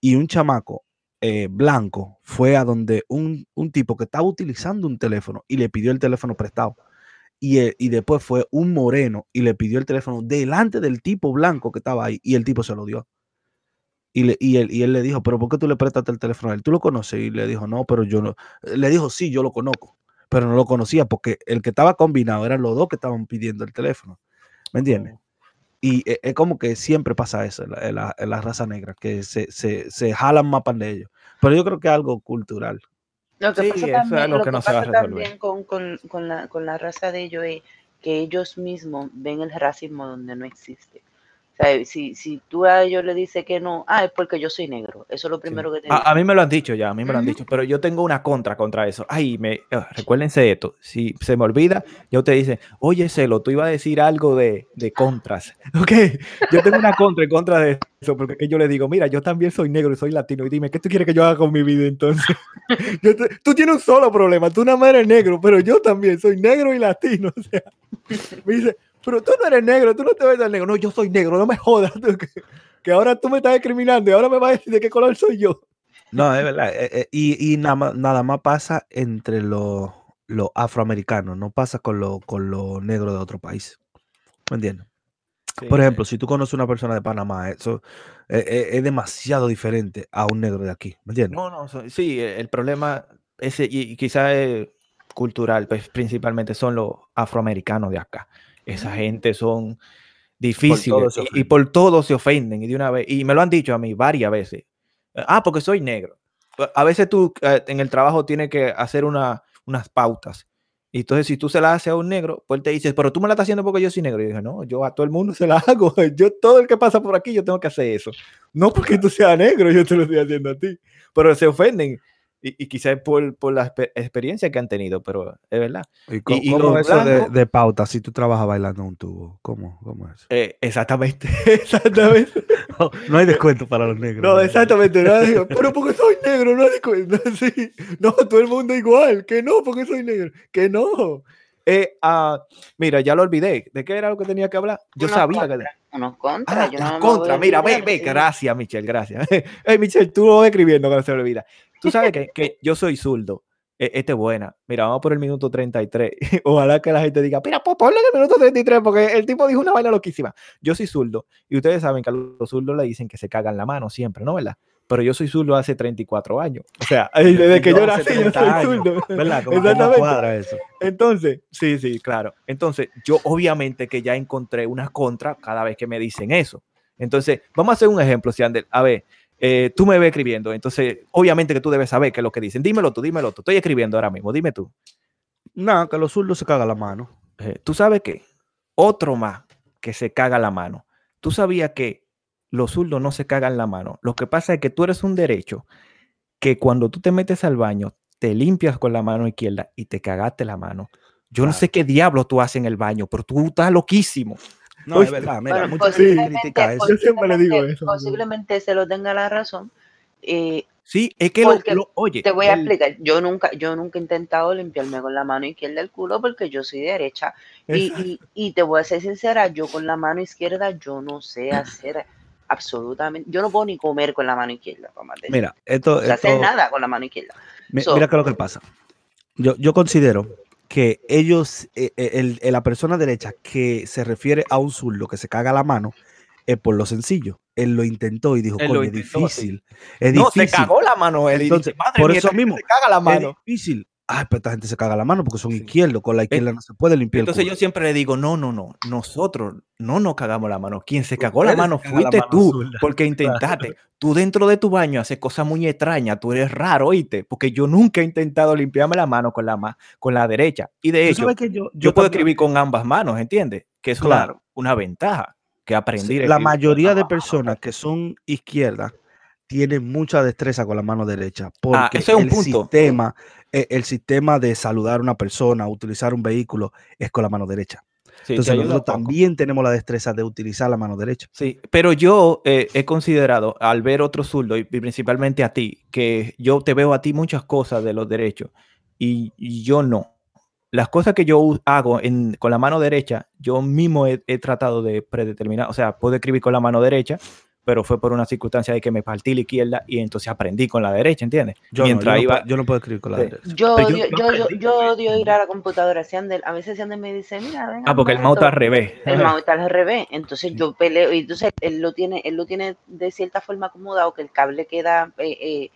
Y un chamaco eh, blanco fue a donde un, un tipo que estaba utilizando un teléfono y le pidió el teléfono prestado. Y, eh, y después fue un moreno y le pidió el teléfono delante del tipo blanco que estaba ahí y el tipo se lo dio. Y, le- y, él, y él le dijo, pero ¿por qué tú le prestaste el teléfono a él? ¿Tú lo conoces? Y le dijo, no, pero yo no. Le dijo, sí, yo lo conozco, pero no lo conocía porque el que estaba combinado eran los dos que estaban pidiendo el teléfono. ¿Me entiendes? Y e- es como que siempre pasa eso en la, en la- en la raza negra, que se, se, se jalan mapas de ellos. Pero yo creo que es algo cultural. Lo que Sí, pasa es también, lo lo que que no se va a resolver. también con, con, con la, con la raza de ellos es que ellos mismos ven el racismo donde no existe. Sea, si, si tú a ellos le dices que no, ah, es porque yo soy negro. Eso es lo primero que te A, mí me lo han dicho ya, a mí me lo han dicho, pero yo tengo una contra contra eso. Ay, me, ah, recuérdense esto, si se me olvida, yo te dice, oye, Celo, tú ibas a decir algo de, de contras. Ok, yo tengo una contra en contra de eso, porque yo le digo, mira, yo también soy negro y soy latino, y dime, ¿qué tú quieres que yo haga con mi vida entonces? Yo te- tú tienes un solo problema, tú nada más eres negro, pero yo también soy negro y latino. O sea, me dice, pero tú no eres negro, tú no te ves tan negro. No, yo soy negro, no me jodas. que, que ahora tú me estás discriminando y ahora me vas a decir de qué color soy yo. No, es verdad. eh, eh, y y nada, más, nada más pasa entre los, afroamericanos, no pasa con los con negros de otro país. ¿Me entiendes? Por ejemplo, si tú conoces una persona de Panamá, eso eh, es demasiado diferente a un negro de aquí. ¿Me entiendes? No, no, sí, eh, el problema ese, y, y quizá es cultural, pues principalmente son los afroamericanos de acá. Esa gente son difíciles y- por todo se ofenden y de una vez, y me lo han dicho a mí varias veces. Ah, porque soy negro. A veces tú eh, en el trabajo tienes que hacer una, unas pautas. Y entonces si tú se las haces a un negro, pues él te dice, pero tú me la estás haciendo porque yo soy negro. Y yo dije, no, yo a todo el mundo se la hago. Yo, todo el que pasa por aquí, yo tengo que hacer eso. No porque tú seas negro, yo te lo estoy haciendo a ti. Pero se ofenden. Y, y quizás por, por la exper- experiencia que han tenido, pero es verdad. ¿Y cómo, y cómo eso de, de pauta si tú trabajas bailando un tubo? ¿Cómo, cómo es? Eh, exactamente, exactamente. No, no hay descuento para los negros. No, exactamente. No, digo, pero porque soy negro, no digo, no, sí, no, todo el mundo igual, que no, porque soy negro, que no. Eh, ah, mira, ya lo olvidé. ¿De qué era lo que tenía que hablar? Yo Unos sabía que. contras, Unos contras. Ah, yo las no contra. Mira, ve, ve. sí. Gracias, Michelle, gracias. Hey, Michelle, tú lo vas escribiendo cuando se olvida. Tú sabes que, que yo soy zurdo. E- Esta es buena. Mira, vamos por el minuto 33. Ojalá que la gente diga, mira, pues ponle el minuto 33 porque el tipo dijo una vaina loquísima. Yo soy zurdo y ustedes saben que a los zurdos le dicen que se cagan la mano siempre, ¿no? ¿Verdad? Pero yo soy zurdo hace 34 años. O sea, desde que yo hace nací, yo 30 soy años, zurdo. ¿Verdad? Como Exactamente. cuadra eso. Entonces, sí, sí, claro. Entonces, yo obviamente que ya encontré una contra cada vez que me dicen eso. Entonces, vamos a hacer un ejemplo, Siander. A ver, eh, tú me ves escribiendo, entonces, obviamente que tú debes saber qué es lo que dicen. Dímelo tú, dímelo tú. Estoy escribiendo ahora mismo, dime tú. Nada, que los zurdos se cagan la mano. Eh, ¿Tú sabes qué? Otro más que se caga la mano. ¿Tú sabías que los zurdos no se cagan la mano? Lo que pasa es que tú eres un derecho que cuando tú te metes al baño, te limpias con la mano izquierda y te cagaste la mano. Yo no sé qué diablo tú haces en el baño, pero tú estás loquísimo. No, es verdad. Mira, Bueno, mucha gente posiblemente, critica eso. Yo siempre le digo eso. Posiblemente se lo tenga la razón. Eh, Sí, es que lo, lo- oye, te voy a el- explicar. Yo nunca, yo nunca he intentado limpiarme con la mano izquierda el culo porque yo soy derecha. Y, y, y te voy a ser sincera, yo con la mano izquierda yo no sé hacer absolutamente, yo no puedo ni comer con la mano izquierda, vamos a decir. Mira, esto, no sé hacer esto- nada con la mano izquierda. mi- So- mira qué es lo que pasa. Yo, yo considero que ellos, eh, eh, el- el- la persona derecha que se refiere a un zurdo que se caga la mano, es por lo sencillo. Él lo intentó y dijo, coño, es difícil. Es no, difícil. se cagó la mano él. y Entonces, dice, madre por mía, eso mismo, se caga la Es mano. difícil ay, pero esta gente se caga la mano porque son izquierdos, con la izquierda no se puede limpiar. Entonces yo siempre le digo, no, no, no, nosotros no nos cagamos la mano. Quien se cagó la mano fuiste tú, porque intentaste. Tú dentro de tu baño haces cosas muy extrañas, tú eres raro, oíste, porque yo nunca he intentado limpiarme la mano con la, con la derecha. Y de hecho, yo, puedo escribir con ambas manos, ¿entiendes? Que es claro. una, ventaja que aprendí. La mayoría de personas que son izquierdas tiene mucha destreza con la mano derecha. Ah, porque es un el Sistema, e, el sistema de saludar a una persona, utilizar un vehículo, es con la mano derecha. Entonces nosotros también tenemos la destreza de utilizar la mano derecha. Sí, pero yo eh, he considerado al ver otro zurdo y, principalmente a ti, que yo te veo a ti muchas cosas de los derechos y, yo no. Las cosas que yo hago con la mano derecha, yo mismo he, he, tratado de predeterminar, o sea, puedo escribir con la mano derecha, pero fue por una circunstancia de que me partí la izquierda y entonces aprendí con la derecha, ¿entiendes? Yo, Mientras no, iba, yo no puedo escribir con la derecha. Yo, odio, yo, yo, odio ir a la computadora. a veces Siandel me dice, mira, venga, Ah, porque el mouse está al revés. El mouse está al revés. Entonces yo peleo, y entonces él lo tiene, él lo tiene de cierta forma acomodado, que el cable queda eh, eh,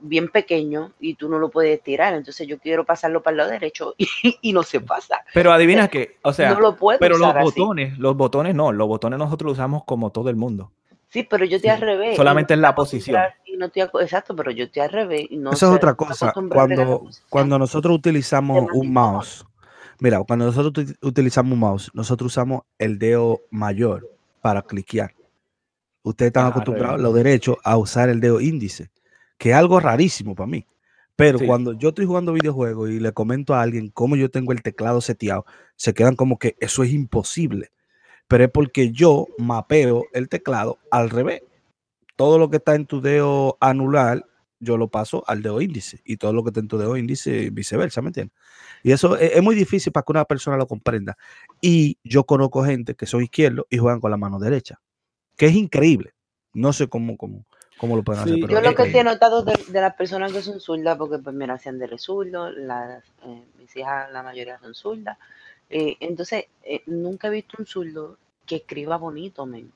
bien pequeño y tú no lo puedes tirar. Entonces yo quiero pasarlo para el lado derecho y, no se pasa. Pero adivina que, o sea, no lo puedo pero los botones, los botones no, los botones nosotros los usamos como todo el mundo. Sí, pero yo te al revés. Solamente en la posición. no exacto, pero yo te al revés. Esa es otra cosa. Cuando, cuando nosotros utilizamos un mouse, mira, cuando nosotros utilizamos un mouse, nosotros usamos el dedo mayor para cliquear. Ustedes están ah, acostumbrados, los derechos, a usar el dedo índice, que es algo rarísimo para mí. Pero cuando yo estoy jugando videojuegos y le comento a alguien cómo yo tengo el teclado seteado, se quedan como que eso es imposible pero es porque yo mapeo el teclado al revés. Todo lo que está en tu dedo anular, yo lo paso al dedo índice y todo lo que está en tu dedo índice viceversa, ¿me entiendes? Y eso es, muy difícil para que una persona lo comprenda. Y yo conozco gente que son izquierdos y juegan con la mano derecha, que es increíble. No sé cómo, cómo, cómo lo pueden hacer. yo lo que he notado de, las personas que son zurdas, porque pues mira, hacían de zurdo, las, eh, mis hijas la mayoría son zurdas, eh, entonces, eh, nunca he visto un zurdo que escriba bonito, men.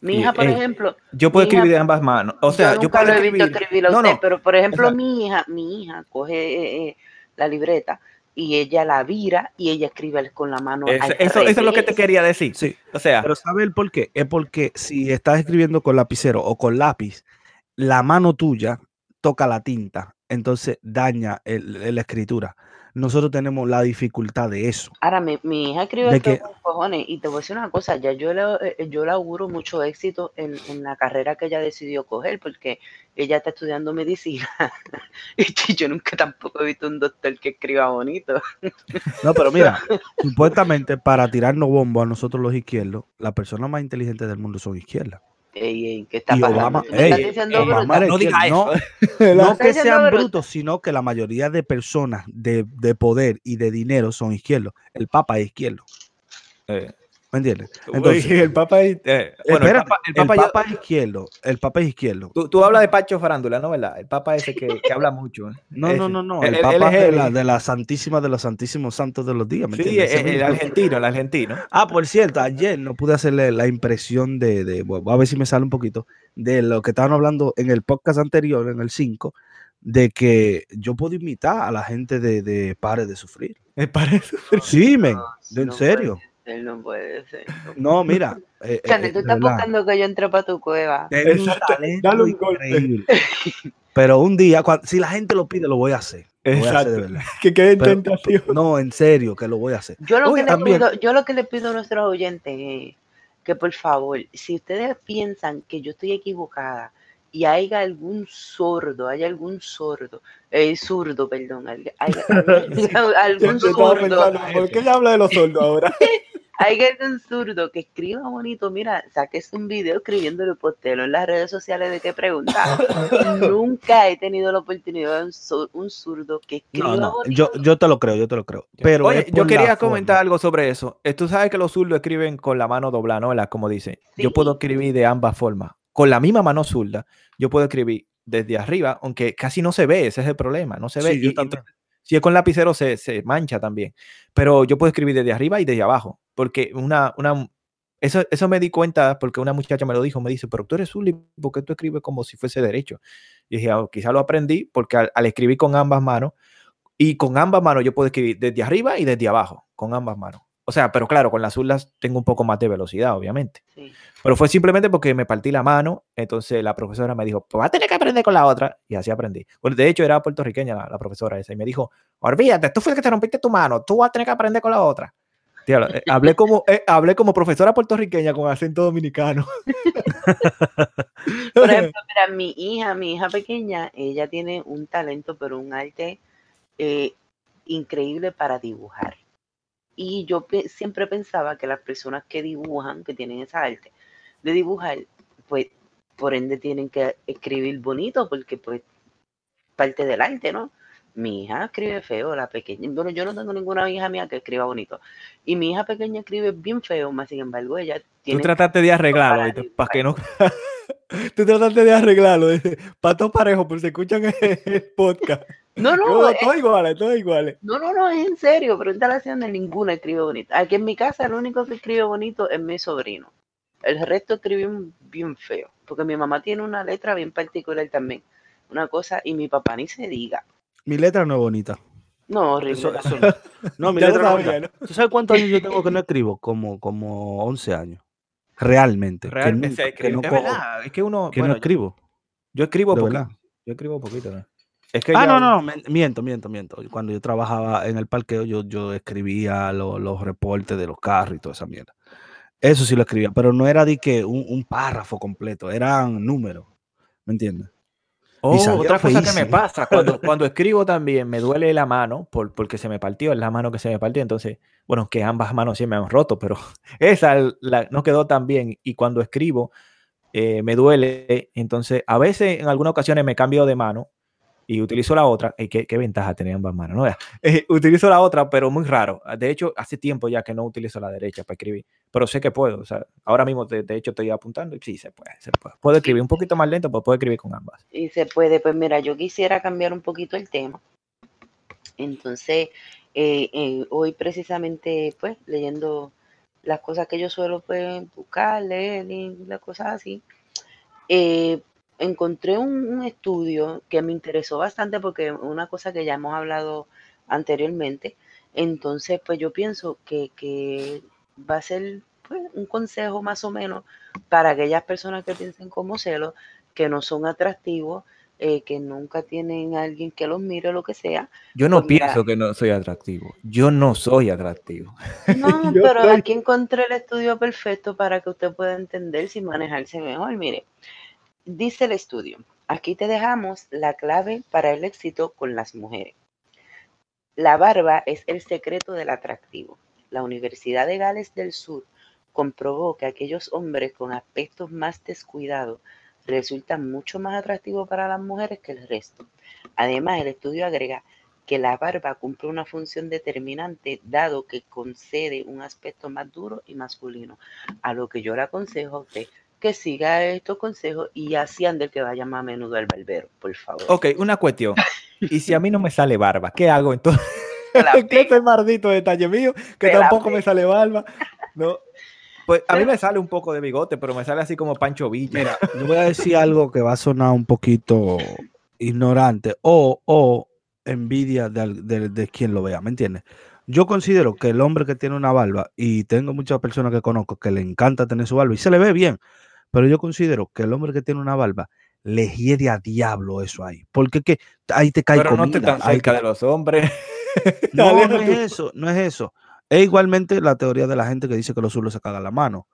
Mi hija, por ejemplo. Yo puedo escribir de ambas manos. O sea, yo, puedo lo he visto escribir a usted, pero por ejemplo, mi hija, mi hija coge eh, la libreta y ella la vira y ella escribe con la mano. eso, eso, es lo que te quería decir. Sí. O sea. Pero ¿sabe el por qué? Es porque si estás escribiendo con lapicero o con lápiz, la mano tuya toca la tinta, entonces daña la escritura nosotros tenemos la dificultad de eso. Ahora, mi, mi hija escribe esto con cojones y te voy a decir una cosa, ya yo le, eh, yo le auguro mucho éxito en, en, la carrera que ella decidió coger porque ella está estudiando medicina y yo nunca tampoco he visto un doctor que escriba bonito. No, pero mira, supuestamente para tirarnos bombo a nosotros los izquierdos, las personas más inteligentes del mundo son izquierdas. ¿Qué está pasando? no, que sean brutos, sino que la mayoría de personas de, de, poder y de dinero son izquierdos. El Papa es izquierdo. Eh, ¿Me entiendes? Entonces, el Papa es. Eh, bueno, el Papa, el Papa, es izquierdo. El Papa es izquierdo. Tú, tú, hablas de Pacho Farándula, ¿no? ¿Verdad? El Papa ese que, que habla mucho. ¿eh? No, no, no, no. El, Papa es de la, de la, Santísima de los Santísimos Santos de los Días. ¿me sí, el, argentino, el argentino. Ah, por cierto, ayer no pude hacerle la impresión de, de. Voy a ver si me sale un poquito. De lo que estaban hablando en el podcast anterior, en el 5 de que yo puedo imitar a la gente de, de Pare de Sufrir. Pare de Sufrir? Sí, men, en serio. No puede ser. No, mira. Eh, eh, tú estás buscando que yo entre para tu cueva. Dale un golpe. Pero un día, si la gente lo pide, lo voy a hacer. Exacto. de verdad. Que quede tentación. No, en serio, que lo voy a hacer. Yo lo, que, le pido, yo lo que le pido a nuestros oyentes es que por favor, si ustedes piensan que yo estoy equivocada y hay algún sordo, hay algún sordo, eh, zurdo, perdón, algún sordo. ¿Por qué ella habla de los sordos ahora? hay algún zurdo que escriba bonito, mira, saques un video escribiéndolo postelo en las redes sociales de qué pregunta. Nunca he tenido la oportunidad de un, zurdo que escriba bonito. Yo, yo te lo creo, yo te lo creo. Pero Oye, yo quería comentar algo sobre eso. Eh, tú sabes que los zurdos escriben con la mano doblada, ¿no? Como dice. Yo puedo escribir de ambas formas con la misma mano zurda, yo puedo escribir desde arriba, aunque casi no se ve, ese es el problema, no se ve. y, si es con lapicero se, se, mancha también, pero yo puedo escribir desde arriba y desde abajo, porque una, una, eso, eso me di cuenta porque una muchacha me lo dijo, me dice, pero tú eres zurdo, ¿por qué tú escribes como si fuese derecho? Y dije, oh, quizá lo aprendí porque al, escribir con ambas manos, Y con ambas manos yo puedo escribir desde arriba y desde abajo, con ambas manos. O sea, pero claro, con las urlas tengo un poco más de velocidad, obviamente. Sí. Pero fue simplemente porque me partí la mano, entonces la profesora me dijo, pues vas a tener que aprender con la otra, y así aprendí. Bueno, de hecho, era puertorriqueña la, la profesora esa, y me dijo, olvídate, tú fuiste que te rompiste tu mano, tú vas a tener que aprender con la otra. Tío, eh, hablé, como, eh, hablé como profesora puertorriqueña con acento dominicano. Por ejemplo, mira, mi hija, mi hija pequeña, ella tiene un talento, pero un arte eh, increíble para dibujar. Y yo siempre pensaba que las personas que dibujan, que tienen esa arte de dibujar, pues por ende tienen que escribir bonito, porque pues parte del arte, ¿no? Mi hija escribe feo, la pequeña. Bueno, yo no tengo ninguna hija mía que escriba bonito. Y mi hija pequeña escribe bien feo, más sin embargo, ella Tú tiene trataste de arreglarlo, para para que no... Tú trataste de arreglarlo, patos parejos, pero se escuchan el podcast. No, no, No, eh, todos iguales, todos iguales. no, no, no, es en serio, pero en instalación de ninguna escribe bonito. Aquí en mi casa el único que escribe bonito es mi sobrino. El resto escribe bien feo, porque mi mamá tiene una letra bien particular también. Una cosa, y mi papá ni se diga. Mi letra no es bonita. No, horrible. Eso, no. No, mi letra no es bonita. ¿Tú sabes cuántos años yo tengo que no escribo? Como, como 11 años. Realmente. que Realmente nunca- se que escribe. no es cojo- verdad, es que uno... que bueno, no escribo. Yo escribo poquito. verdad. Yo escribo poquito, ¿no? Es que Ah, ya- no, no, miento, miento, miento. Cuando yo trabajaba en el parqueo, yo, yo escribía lo- los reportes de los carros y toda esa mierda. Eso sí lo escribía, pero no era de que un, un párrafo completo, eran números. ¿Me entiendes? Oh, otra cosa que me pasa, cuando, cuando escribo también me duele la mano por, porque se me partió, es la mano que se me partió, entonces, bueno, que ambas manos sí me han roto, pero esa la- no quedó tan bien. Y cuando escribo eh, me duele, entonces a veces en algunas ocasiones me cambio de mano y utilizo la otra, y qué, qué ventaja tener ambas manos, ¿no? Eh, utilizo la otra, pero muy raro, de hecho hace tiempo ya que no utilizo la derecha para escribir, pero sé que puedo, o sea, ahora mismo de, de hecho estoy apuntando y sí, se puede, se puede. Puedo escribir un poquito más lento, pero puedo escribir con ambas. Y se puede, pues mira, yo quisiera cambiar un poquito el tema. Entonces, eh, eh, hoy precisamente, pues, leyendo las cosas que yo suelo pues, buscar, leer y las cosas así, eh, encontré un, un estudio que me interesó bastante porque es una cosa que ya hemos hablado anteriormente. Entonces, pues yo pienso que, que va a ser pues, un consejo más o menos para aquellas personas que piensen como celo, que no son atractivos, eh, que nunca tienen a alguien que los mire o lo que sea. Yo no Pues mira. pienso que no soy atractivo. Yo no soy atractivo. No, pero soy- aquí encontré el estudio perfecto para que usted pueda entender si manejarse mejor. Mire, dice el estudio, aquí te dejamos la clave para el éxito con las mujeres. La barba es el secreto del atractivo. La Universidad de Gales del Sur comprobó que aquellos hombres con aspectos más descuidados resultan mucho más atractivos para las mujeres que el resto. Además, el estudio agrega que la barba cumple una función determinante dado que concede un aspecto más duro y masculino. A lo que yo le aconsejo a usted que siga estos consejos y así ande que vaya más a menudo al barbero, por favor. Ok, una cuestión. Y si a mí no me sale barba, ¿qué hago entonces? ¿Qué es el maldito detalle mío? Que tampoco me sale barba. No. Pues a mí me sale un poco de bigote, pero me sale así como Pancho Villa. Mira, yo voy a decir algo que va a sonar un poquito ignorante o, o envidia de, de- de quien lo vea, ¿me entiendes? Yo considero que el hombre que tiene una barba, y tengo muchas personas que conozco que le encanta tener su barba y se le ve bien, pero yo considero que el hombre que tiene una barba le hiede a diablo eso ahí, porque que ahí te cae pero no te comida, tan ahí cerca te- de los hombres. no, no es eso, no es eso. Es igualmente la teoría de la gente que dice que los zulos se cagan la mano.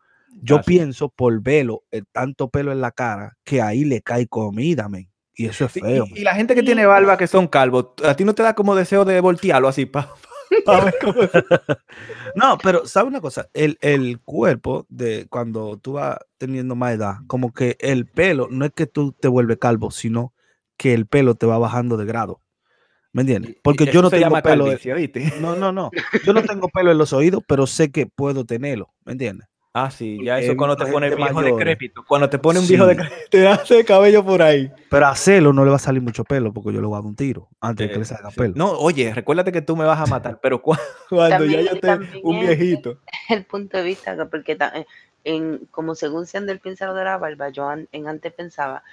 Yo pienso por velo, el tanto pelo en la cara, que ahí le cae comida, men. Y eso es feo. y, y la gente que tiene barba que son calvos, ¿a ti no te da como deseo de voltearlo así? Pa, pa No, pero ¿sabe una cosa? El, el cuerpo de cuando tú vas teniendo más edad, como que el pelo, no es que tú te vuelves calvo, sino que el pelo te va bajando de grado. ¿Me entiendes? Porque yo no tengo pelo. de- ¿oíste? No, no, no. Yo no tengo pelo en los oídos, pero sé que puedo tenerlo. ¿Me entiendes? Ah, sí, ya eso cuando te pone viejo mayores. decrépito. Cuando te pone un viejo Sí. decrépito, te hace cabello por ahí. Pero a Celo no le va a salir mucho pelo porque yo le voy a dar un tiro antes de que Eh, le salga sí. pelo. No, oye, recuérdate que tú me vas a matar, pero cu- cuando También- ya yo esté un es- viejito. el punto de vista, que- porque ta- eh, en, como según Sander piensa lo de la barba, yo an- en antes pensaba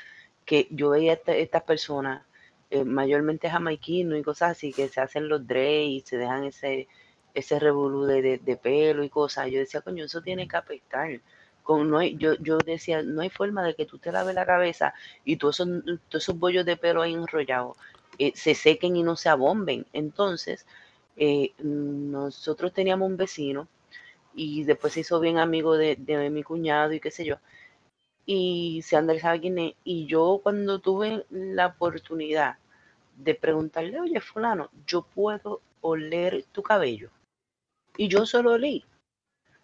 que yo veía esta- estas personas eh, mayormente jamaiquino y cosas así, que se hacen los dreads y se dejan ese, ese revolú de, de, pelo y cosas. Yo decía, coño, eso tiene que afectar. Con, no hay, yo, yo decía, no hay forma de que tú te laves la cabeza y todos esos, todos esos bollos de pelo ahí enrollados eh, se sequen y no se abomben. Entonces, eh, nosotros teníamos un vecino y después se hizo bien amigo de, de mi cuñado y qué sé yo. Y se Andrés sabe quién. Y yo cuando tuve la oportunidad de preguntarle, oye, fulano, yo puedo oler tu cabello. Y yo solo olí,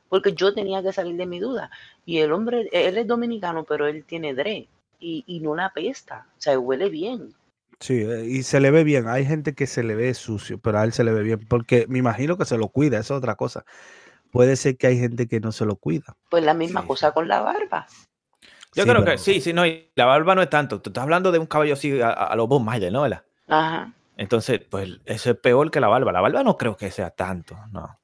porque yo tenía que salir de mi duda. Y el hombre, él es dominicano, pero él tiene dre y, y no la apesta, o sea, huele bien. Sí, eh, y se le ve bien. Hay gente que se le ve sucio, pero a él se le ve bien, porque me imagino que se lo cuida, eso es otra cosa. Puede ser que hay gente que no se lo cuida. Pues la misma cosa con la barba. Yo creo que sí, sí, no, y la barba no es tanto. Tú estás hablando de un cabello así a, a los Bob ¿no? Ajá. Entonces, pues eso es peor que la barba. La barba no creo que sea tanto, no.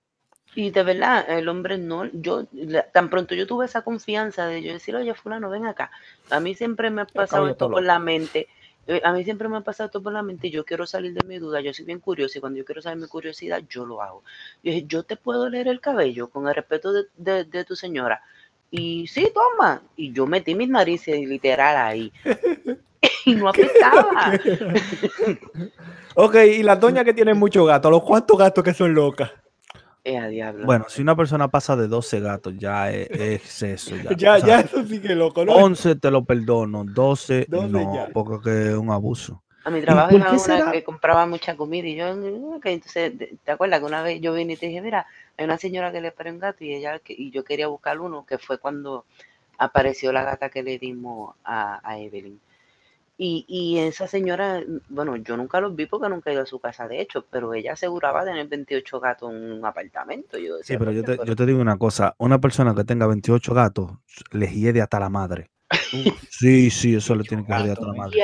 Y de verdad, el hombre no, yo, tan pronto yo tuve esa confianza de yo decir, oye, fulano, ven acá. A mí siempre me ha pasado esto por la mente. Eh, a mí siempre me ha pasado esto por la mente. Yo quiero salir de mi duda. Yo soy bien curiosa y cuando yo quiero saber mi curiosidad, yo lo hago. Yo dije, yo te puedo leer el cabello con el respeto de, de tu señora. Y sí, toma. Y yo metí mis narices literal ahí. y no apestaba. ok, y las doñas que tienen muchos gatos, ¿los cuántos gatos que son locas? Eh, diablo. Bueno, si una persona pasa de 12 gatos, ya es, exceso. Ya, ya, eso sí que loco, ¿no? 11 te lo perdono, 12, no, porque es un abuso. A mi trabajo era una que compraba mucha comida y yo, entonces, ¿te acuerdas que una vez yo vine y te dije, mira, hay una señora que le paró un gato y ella y yo quería buscar uno, que fue cuando apareció la gata que le dimos a, a Evelyn. Y, y, esa señora, bueno, yo nunca los vi porque nunca he ido a su casa, de hecho, pero ella aseguraba tener 28 gatos en un apartamento. Yo sí, pero yo te, yo te, digo una cosa, una persona que tenga 28 gatos les hiede hasta la madre. sí, sí, eso le tiene que hiede hasta la madre.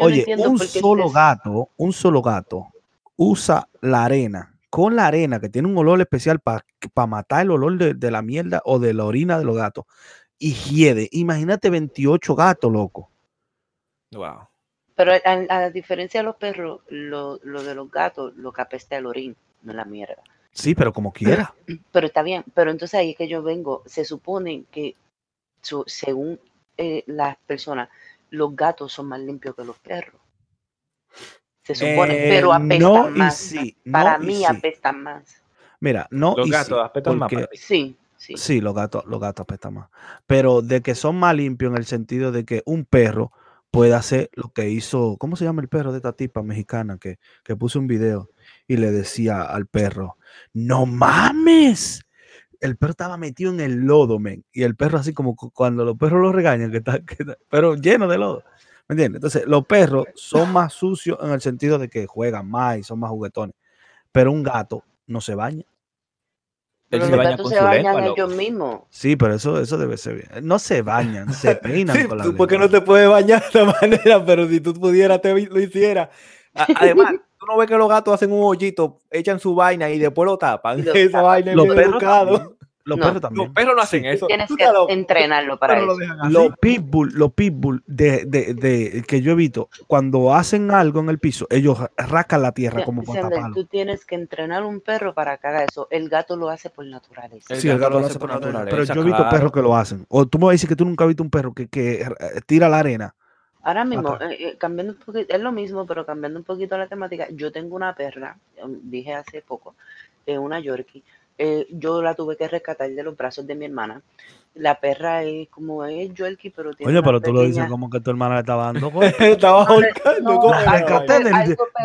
Oye, un solo gato, un solo gato usa la arena, con la arena que tiene un olor especial para matar el olor de, de, la mierda o de la orina de los gatos. Y hiede. Imagínate 28 gatos, loco. Wow. Pero a, diferencia de los perros, lo, de los gatos, lo que apesta el orín, no la mierda. Sí, pero como quiera. Pero está bien, pero entonces ahí es que yo vengo, se supone que según eh, las personas, los gatos son más limpios que los perros. Se supone, eh, pero apestan más. para mí apestan más. Mira, no. Los gatos apestan más. Sí. Sí. sí, los gatos, los gatos apestan más. Pero de que son más limpios en el sentido de que un perro puede hacer lo que hizo, ¿cómo se llama el perro de esta tipa mexicana que, que puso un video y le decía al perro, no mames? El perro estaba metido en el lodo, men. Y el perro así como cuando los perros lo regañan, que está, pero lleno de lodo. ¿Me entiendes? Entonces, los perros son más sucios en el sentido de que juegan más y son más juguetones. Pero un gato no se baña. Pero se, baña se bañan ellos mismos. Sí, pero eso, eso debe ser bien. No se bañan, se peinan con la Tú porque no te puedes bañar de esta manera, pero si tú pudieras, te lo hicieras. Además, tú no ves que los gatos hacen un hoyito, echan su vaina y después lo tapan. Esa vaina los perros los perros también. Los perros no hacen eso. Tienes que entrenarlo para eso. Los pitbull, los pitbull de, de, de, que yo he visto, cuando hacen algo en el piso, ellos rascan la tierra como para taparlo. Tú tienes que entrenar un perro para que haga eso. El gato lo hace por naturaleza. sí, el gato lo hace por naturaleza. Pero yo he visto perros que lo hacen. O tú me vas a decir que tú nunca has visto un perro que, que tira la arena. Ahora mismo, eh, eh, cambiando un poquito, es lo mismo, pero cambiando un poquito la temática, yo tengo una perra, dije hace poco, eh, una Yorkie, eh, yo la tuve que rescatar de los brazos de mi hermana. La perra es como es Joelky, pero tiene. Oye, pero tú lo dices como que tu hermana le estaba dando. estaba ahorcando.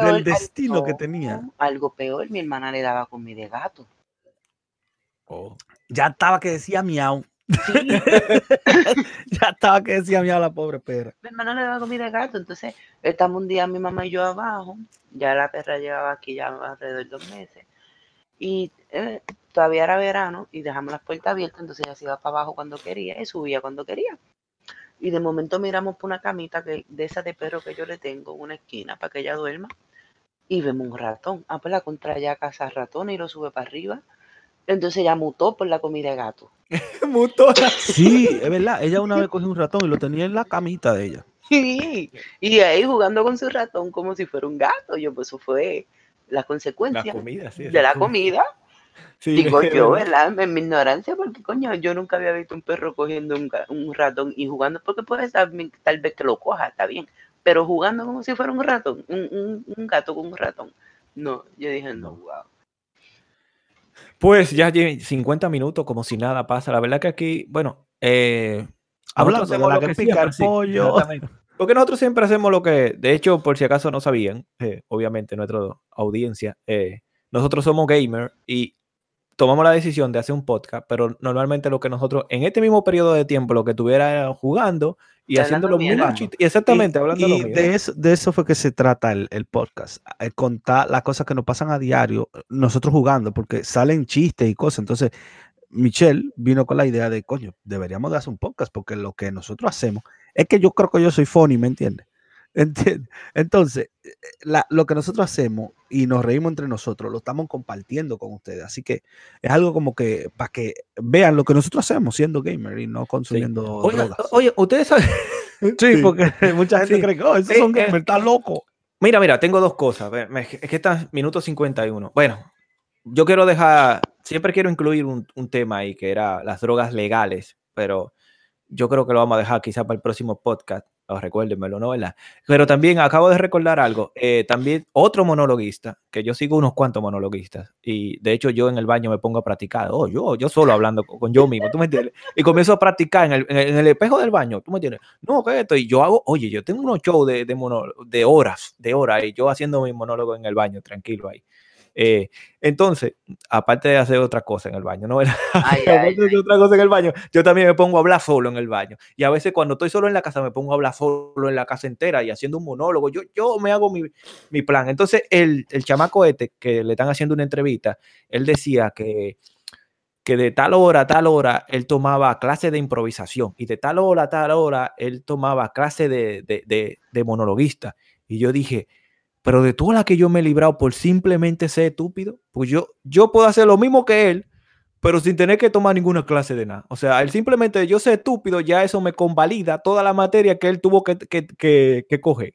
del, destino que tenía. Algo peor, mi hermana le daba comida de gato. Oh. Ya estaba que decía miau. ya estaba que decía miau la pobre perra. Mi hermana le daba comida de gato, entonces estamos un día mi mamá y yo abajo. Ya la perra llevaba aquí ya alrededor de dos meses. Y eh, todavía era verano y dejamos las puertas abiertas, entonces ella se iba para abajo cuando quería y subía cuando quería. Y de momento miramos por una camita que, de esa de perro que yo le tengo, una esquina para que ella duerma, y vemos un ratón. Ah, pues la contra ya casa ratón y lo sube para arriba. Entonces ella mutó por la comida de gato. mutó. Sí, es verdad. Ella una vez cogió un ratón y lo tenía en la camita de ella. Sí, y ahí jugando con su ratón como si fuera un gato. Yo, pues eso fue la consecuencia comida, sí, de la comida. Sí, Digo yo, verdad. En mi ignorancia, porque coño, yo nunca había visto un perro cogiendo un, un ratón y jugando, porque puede ser tal vez que lo coja, está bien, pero jugando como si fuera un ratón, un, un- un gato con un ratón. No, yo dije, no, wow. Pues ya lle- 50 minutos como si nada pasa. La verdad que aquí, bueno, eh, Hablando nosotros de lo que que pica siempre, el sí, pollo. Porque nosotros siempre hacemos lo que, de hecho, por si acaso no sabían, eh, obviamente nuestra audiencia, eh, nosotros somos gamer y tomamos la decisión de hacer un podcast, pero normalmente lo que nosotros, en este mismo periodo de tiempo, lo que estuviera era jugando y haciendo hablando los mismos mierda. chistes. y Exactamente, Y- hablando y lo mismo. de eso, de eso fue que se trata el, el podcast, eh, contar las cosas que nos pasan a diario, nosotros jugando, porque salen chistes y cosas. Entonces, Michelle vino con la idea de, coño, deberíamos de hacer un podcast, porque lo que nosotros hacemos es que yo creo que yo soy funny, ¿me entiendes? ¿Entiendes? Entonces, eh, la- lo que nosotros hacemos y nos reímos entre nosotros, lo estamos compartiendo con ustedes. Así que es algo como que para que vean lo que nosotros hacemos siendo gamer y no consumiendo drogas. oye, ustedes saben. Sí, porque mucha gente Sí. cree que, oh, esos Eh, son eh, gamers, están locos. Mira, mira, tengo dos cosas. Es que está minuto 51. Bueno, yo quiero dejar, siempre quiero incluir un, un tema ahí que era las drogas legales, pero yo creo que lo vamos a dejar quizá para el próximo podcast. Oh, recuérdenmelo, ¿no? ¿verdad? Pero también acabo de recordar algo. eh, también otro monologuista, que yo sigo unos cuantos monologuistas, y de hecho yo en el baño me pongo a practicar. Oh, yo, yo solo hablando con, yo mismo, ¿tú me entiendes? Y comienzo a practicar en el, en el- espejo del baño, ¿tú me entiendes? No, que esto, y yo hago, oye, yo tengo unos shows de, de horas, de horas, y yo haciendo mi monólogo en el baño, tranquilo ahí. Eh, entonces, aparte de hacer otra cosa en el baño, ¿no? Ay, ay, otra cosa en el baño, yo también me pongo a hablar solo en el baño. Y a veces cuando estoy solo en la casa, me pongo a hablar solo en la casa entera y haciendo un monólogo. Yo, yo me hago mi, mi plan. Entonces, el, el chamaco este que le están haciendo una entrevista, él decía que, que de tal hora a tal hora él tomaba clase de improvisación y de tal hora a tal hora él tomaba clase de, de, de, de monologuista. Y yo dije, pero de todas las que yo me he librado por simplemente ser estúpido, pues yo, yo puedo hacer lo mismo que él, pero sin tener que tomar ninguna clase de nada. O sea, él simplemente yo ser estúpido, ya eso me convalida toda la materia que él tuvo que, que, que, que coger.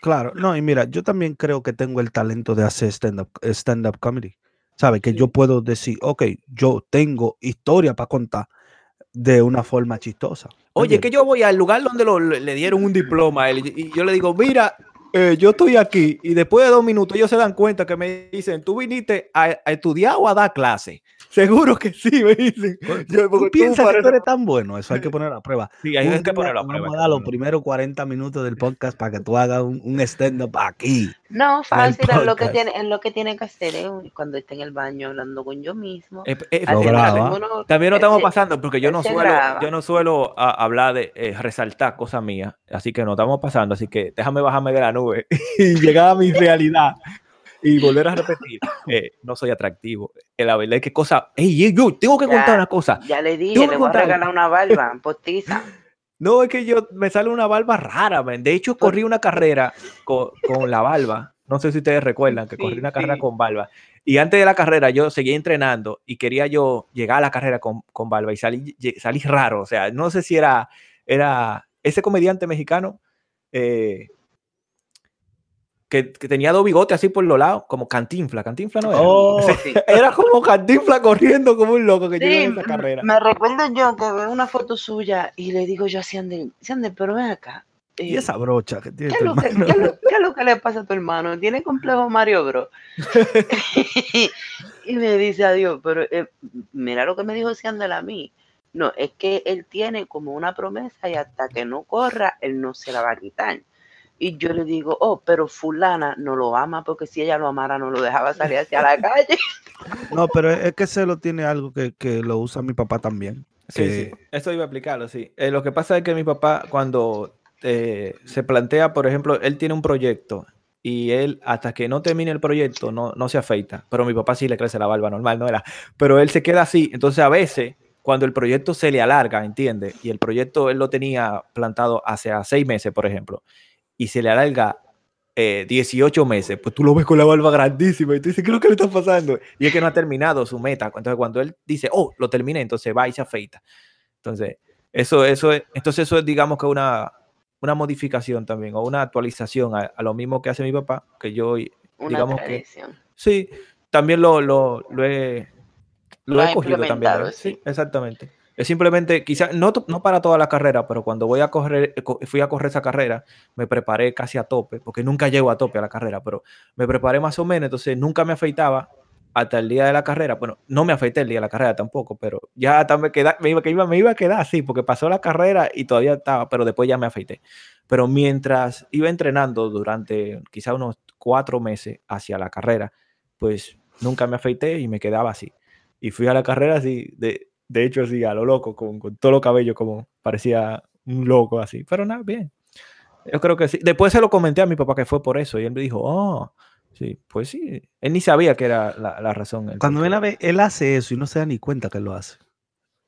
Claro, no, y mira, yo también creo que tengo el talento de hacer stand-up stand -up comedy. ¿Sabe? Que yo puedo decir, ok, yo tengo historia para contar de una forma chistosa. Oye, que yo voy al lugar donde lo- le dieron un diploma a él y yo le digo, mira, eh, yo estoy aquí y después de dos minutos ellos se dan cuenta que me dicen, tú viniste a, a estudiar o a dar clase. Seguro que sí, me dicen. Yo, ¿Tú porque tú piensas que tú eres tan bueno? Eso hay que poner a prueba. Sí, hay Un que ponerlo a prueba. Vamos a dar los primeros 40 minutos del podcast para que tú hagas un, un stand-up aquí. No, fácil, es lo que podcast. tiene, es lo que tiene que hacer es un- cuando esté en el baño hablando con yo mismo. Eh, eh, Lo haciendo graba. uno- También lo estamos se- pasando porque yo no suelo, graba. yo no suelo a- hablar de eh, resaltar cosas mías, así que no estamos pasando, así que déjame bajarme de la nube y llegar a mi realidad y volver a repetir. eh, no soy atractivo. Eh, la verdad es que cosa, ey, ey, yo tengo que Ya. contar una cosa. Ya le dije, le voy a regalar una barba postiza. No, es que yo me sale una barba rara, man. De hecho, corrí una carrera con, con la barba. No sé si ustedes recuerdan que corrí una carrera sí. con barba. Y antes de la carrera yo seguía entrenando y quería yo llegar a la carrera con, con barba y salí, salí raro. O sea, no sé si era, era ese comediante mexicano eh, que, que tenía dos bigotes así por los lados, como cantinfla. Cantinfla no era. Oh, Sí. Era como cantinfla corriendo como un loco que Sí, llegó en esa carrera. me recuerdo yo que veo una foto suya y le digo yo a Ciandel, pero ven acá. y eh, esa brocha que tiene ¿Qué tu es, lo que, hermano. qué es lo- qué es lo que le pasa a tu hermano? ¿Tiene complejo Mario Bros? y me dice adiós, pero eh, mira lo que me dijo Ciandel a mí. No, es que él tiene como una promesa y hasta que no corra, él no se la va a quitar. Y yo le digo, oh, pero fulana no lo ama porque si ella lo amara no lo dejaba salir hacia la calle. No, pero es que se lo tiene algo que, que lo usa mi papá también. Sí, que- sí, eso iba a explicarlo, sí. Eh, lo que pasa es que mi papá, cuando eh, se plantea, por ejemplo, él tiene un proyecto y él, hasta que no termine el proyecto, no, no se afeita. Pero mi papá sí le crece la barba normal, no era. Pero él se queda así. Entonces, a veces, cuando el proyecto se le alarga, ¿entiendes? Y el proyecto él lo tenía plantado hace seis meses, por ejemplo, y se le alarga eh, 18 meses, pues tú lo ves con la barba grandísima y tú dices, ¿qué es lo que le está pasando? Y es que no ha terminado su meta. Entonces, cuando él dice, oh, lo terminé, entonces va y se afeita. Entonces, eso, eso es, entonces eso es, digamos que una, una modificación también o una actualización a, lo mismo que hace mi papá, que yo, digamos que... Sí, también lo, lo, lo he, lo, he cogido también. Sí. exactamente. Es simplemente, quizás, no, no para toda la carrera, pero cuando voy a correr, eh, fui a correr esa carrera, me preparé casi a tope, porque nunca llego a tope a la carrera, pero me preparé más o menos, entonces nunca me afeitaba hasta el día de la carrera. Bueno, no me afeité el día de la carrera tampoco, pero ya me, queda, me, iba, me iba a quedar así, porque pasó la carrera y todavía estaba, pero después ya me afeité. Pero mientras iba entrenando durante quizá unos cuatro meses hacia la carrera, pues nunca me afeité y me quedaba así. Y fui a la carrera así, de, de hecho así, a lo loco, con, con todo lo cabello como parecía un loco así. Pero nada, bien. Yo creo que sí. Después se lo comenté a mi papá que fue por eso y él me dijo, oh, Sí, pues sí. Él ni sabía que era la, razón. Cuando él, él hace eso y no se da ni cuenta que lo hace.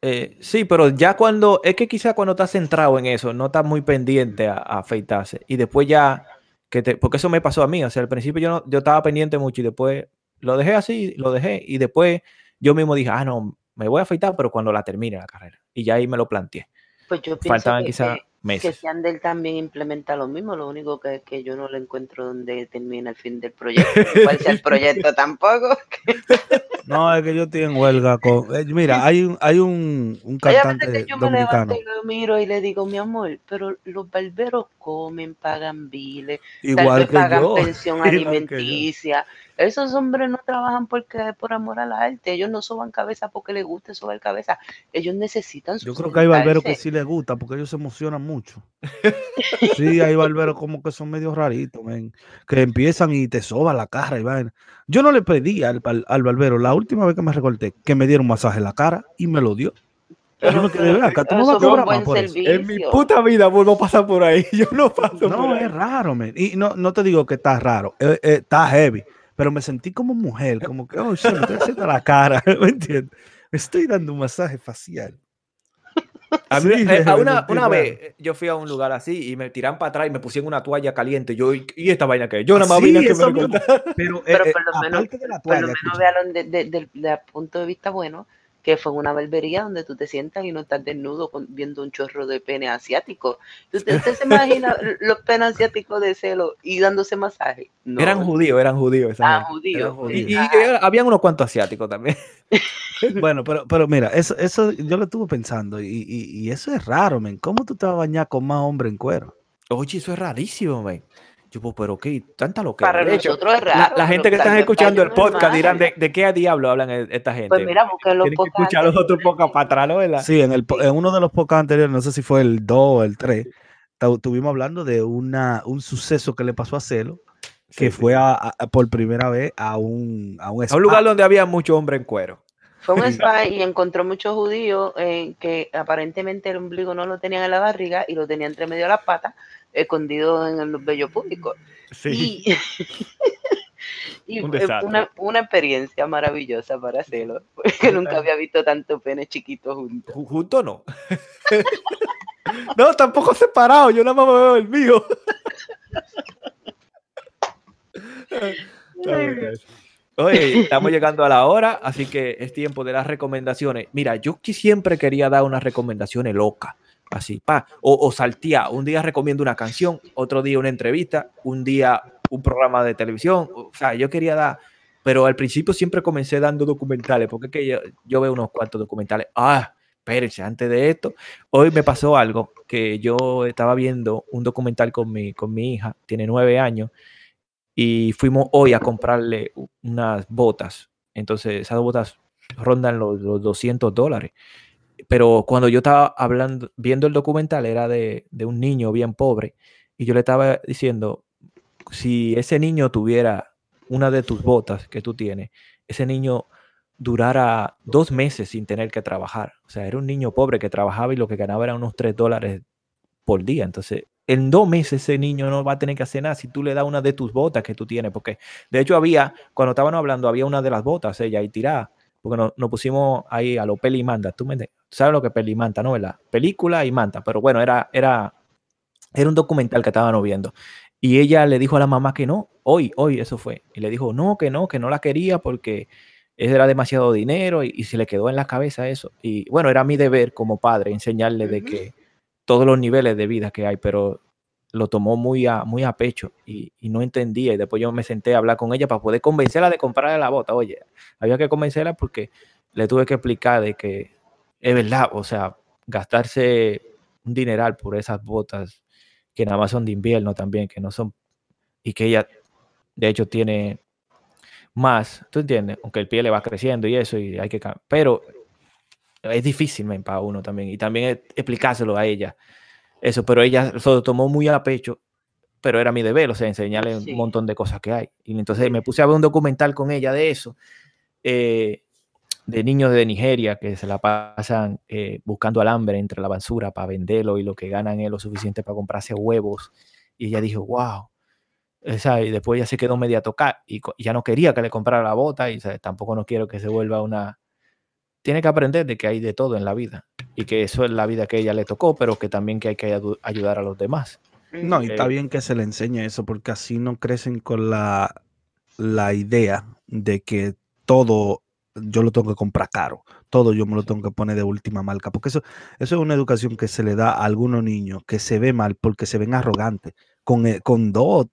Eh, sí, pero ya cuando, es que quizá cuando estás centrado en eso, no estás muy pendiente a, afeitarse. Y después ya, que te, porque eso me pasó a mí, o sea, al principio yo, no, yo estaba pendiente mucho y después lo dejé así, lo dejé y después yo mismo dije, ah, no, me voy a afeitar, pero cuando la termine la carrera. Y ya ahí me lo planteé. Pues yo pienso Faltaban quizá que Yandel también implementa lo mismo, lo único que, es que yo no lo encuentro donde termina el fin del proyecto, cuál sea el proyecto tampoco. no, es que yo estoy en huelga con... Eh, mira, hay un, hay un, un cantante que yo dominicano. Me lo miro y le digo, mi amor, pero los barberos comen, pagan biles, Igual que pagan pensión alimenticia. Esos hombres no trabajan porque por amor al arte. Ellos no soban cabeza porque les guste sobar cabeza. Ellos necesitan Yo creo que hay barberos que sí les gusta porque ellos se emocionan mucho. sí, hay barberos como que son medio raritos, que empiezan y te soban la cara y van. Yo no le pedí al, al, barbero la última vez que me recorté que me diera un masaje en la cara y me lo dio. Pero, En mi puta vida vuelvo a pasar por ahí. Yo no paso No, es raro, man. Y no, no te digo que está raro. Eh, eh, está heavy pero me sentí como mujer, como que, oh, shit, me estoy haciendo la cara, ¿me entiendes? Me estoy dando un masaje facial. A mí, eh, una, una vez yo fui a un lugar así y me tiran para atrás y me pusieron una toalla caliente. Yo, ¿y esta vaina que Yo nada más vine que me Pero, pero eh, por lo menos, por lo menos vean desde el punto de vista bueno que fue una barbería donde tú te sientas y no estás desnudo viendo un chorro de pene asiático. ¿Usted, se imagina los penes asiáticos de celo y dándose masaje? Eran judíos, eran judíos. Ah, judíos. Y, habían unos cuantos asiáticos también. bueno, pero, pero mira, eso, eso yo lo estuve pensando y, y, eso es raro, men. ¿Cómo tú te vas a bañar con más hombre en cuero? Oye, eso es rarísimo, men. Yo, pues, pero qué, tanta que Para nosotros es raro. La, gente que está escuchando el podcast dirán, ¿de, ¿de, qué diablo hablan e, esta gente? Pues mira, porque los podcasts. escuchar los otros podcasts para atrás, ¿verdad? Sí, en, el, en uno de los podcasts anteriores, no sé si fue el 2 o el 3, estuvimos hablando de una, un suceso que le pasó a Celo, que fue A, por primera vez a un, a un A un lugar donde había mucho hombre en cuero. Fue un spa y encontró muchos judíos eh, que aparentemente el ombligo no lo tenían en la barriga y lo tenían entre medio de las patas escondido en los bellos públicos. Sí. Y, una, una, experiencia maravillosa para hacerlo, porque nunca había visto tanto pene chiquito juntos. Junto no. no, tampoco separado, yo nada más veo el mío. Oye, estamos llegando a la hora, así que es tiempo de las recomendaciones. Mira, yo siempre quería dar unas recomendaciones locas así, pa, o, o saltea, un día recomiendo una canción, otro día una entrevista, un día un programa de televisión, o sea, yo quería dar, pero al principio siempre comencé dando documentales, porque es que yo, yo veo unos cuantos documentales, ah, espérense, antes de esto, hoy me pasó algo, que yo estaba viendo un documental con mi, con mi hija, tiene nueve años, y fuimos hoy a comprarle unas botas, entonces esas botas rondan los, los 200 dólares pero cuando yo estaba hablando, viendo el documental, era de, un niño bien pobre, y yo le estaba diciendo, si ese niño tuviera una de tus botas que tú tienes, ese niño durara dos meses sin tener que trabajar. O sea, era un niño pobre que trabajaba y lo que ganaba era unos tres dólares por día. Entonces, en dos meses ese niño no va a tener que hacer nada si tú le das una de tus botas que tú tienes. Porque, de hecho, había, cuando estaban hablando, había una de las botas, ella ahí tirada porque nos, pusimos ahí a lo peli y manta. ¿Tú, me, sabes lo que peli y manta, no? La película y manta, pero bueno, era, era, era un documental que estaban viendo. Y ella le dijo a la mamá que no, hoy, hoy eso fue. Y le dijo, no, que no, que no la quería porque era demasiado dinero y, se le quedó en la cabeza eso. Y bueno, era mi deber como padre enseñarle de que todos los niveles de vida que hay, pero lo tomó muy a, muy a pecho y, no entendía. Y después yo me senté a hablar con ella para poder convencerla de comprarle la bota. Oye, había que convencerla porque le tuve que explicar de que es verdad, o sea, gastarse un dineral por esas botas que nada más son de invierno también, que no son, y que ella de hecho tiene más, ¿tú entiendes? Aunque el pie le va creciendo y eso, y hay que pero es difícil para uno también, y también explicárselo a ella, eso, pero ella se lo tomó muy a pecho, pero era mi deber, o sea, enseñarle un montón de cosas que hay. Y entonces me puse a ver un documental con ella de eso, eh, de niños de Nigeria que se la pasan eh, buscando alambre entre la basura para venderlo y lo que ganan es lo suficiente para comprarse huevos. Y ella dijo, wow, y después ya se quedó media tocar y, ya no quería que le comprara la bota y tampoco no quiero que se vuelva una... Tiene que aprender de que hay de todo en la vida y que eso es la vida que ella le tocó, pero que también que hay que ayudar a los demás. No, y está bien que se le enseñe eso porque así no crecen con la, la idea de que todo yo lo tengo que comprar caro, todo yo me lo tengo que poner de última marca, porque eso, eso es una educación que se le da a algunos niños que se ve mal porque se ven arrogantes, con, eh, con dos,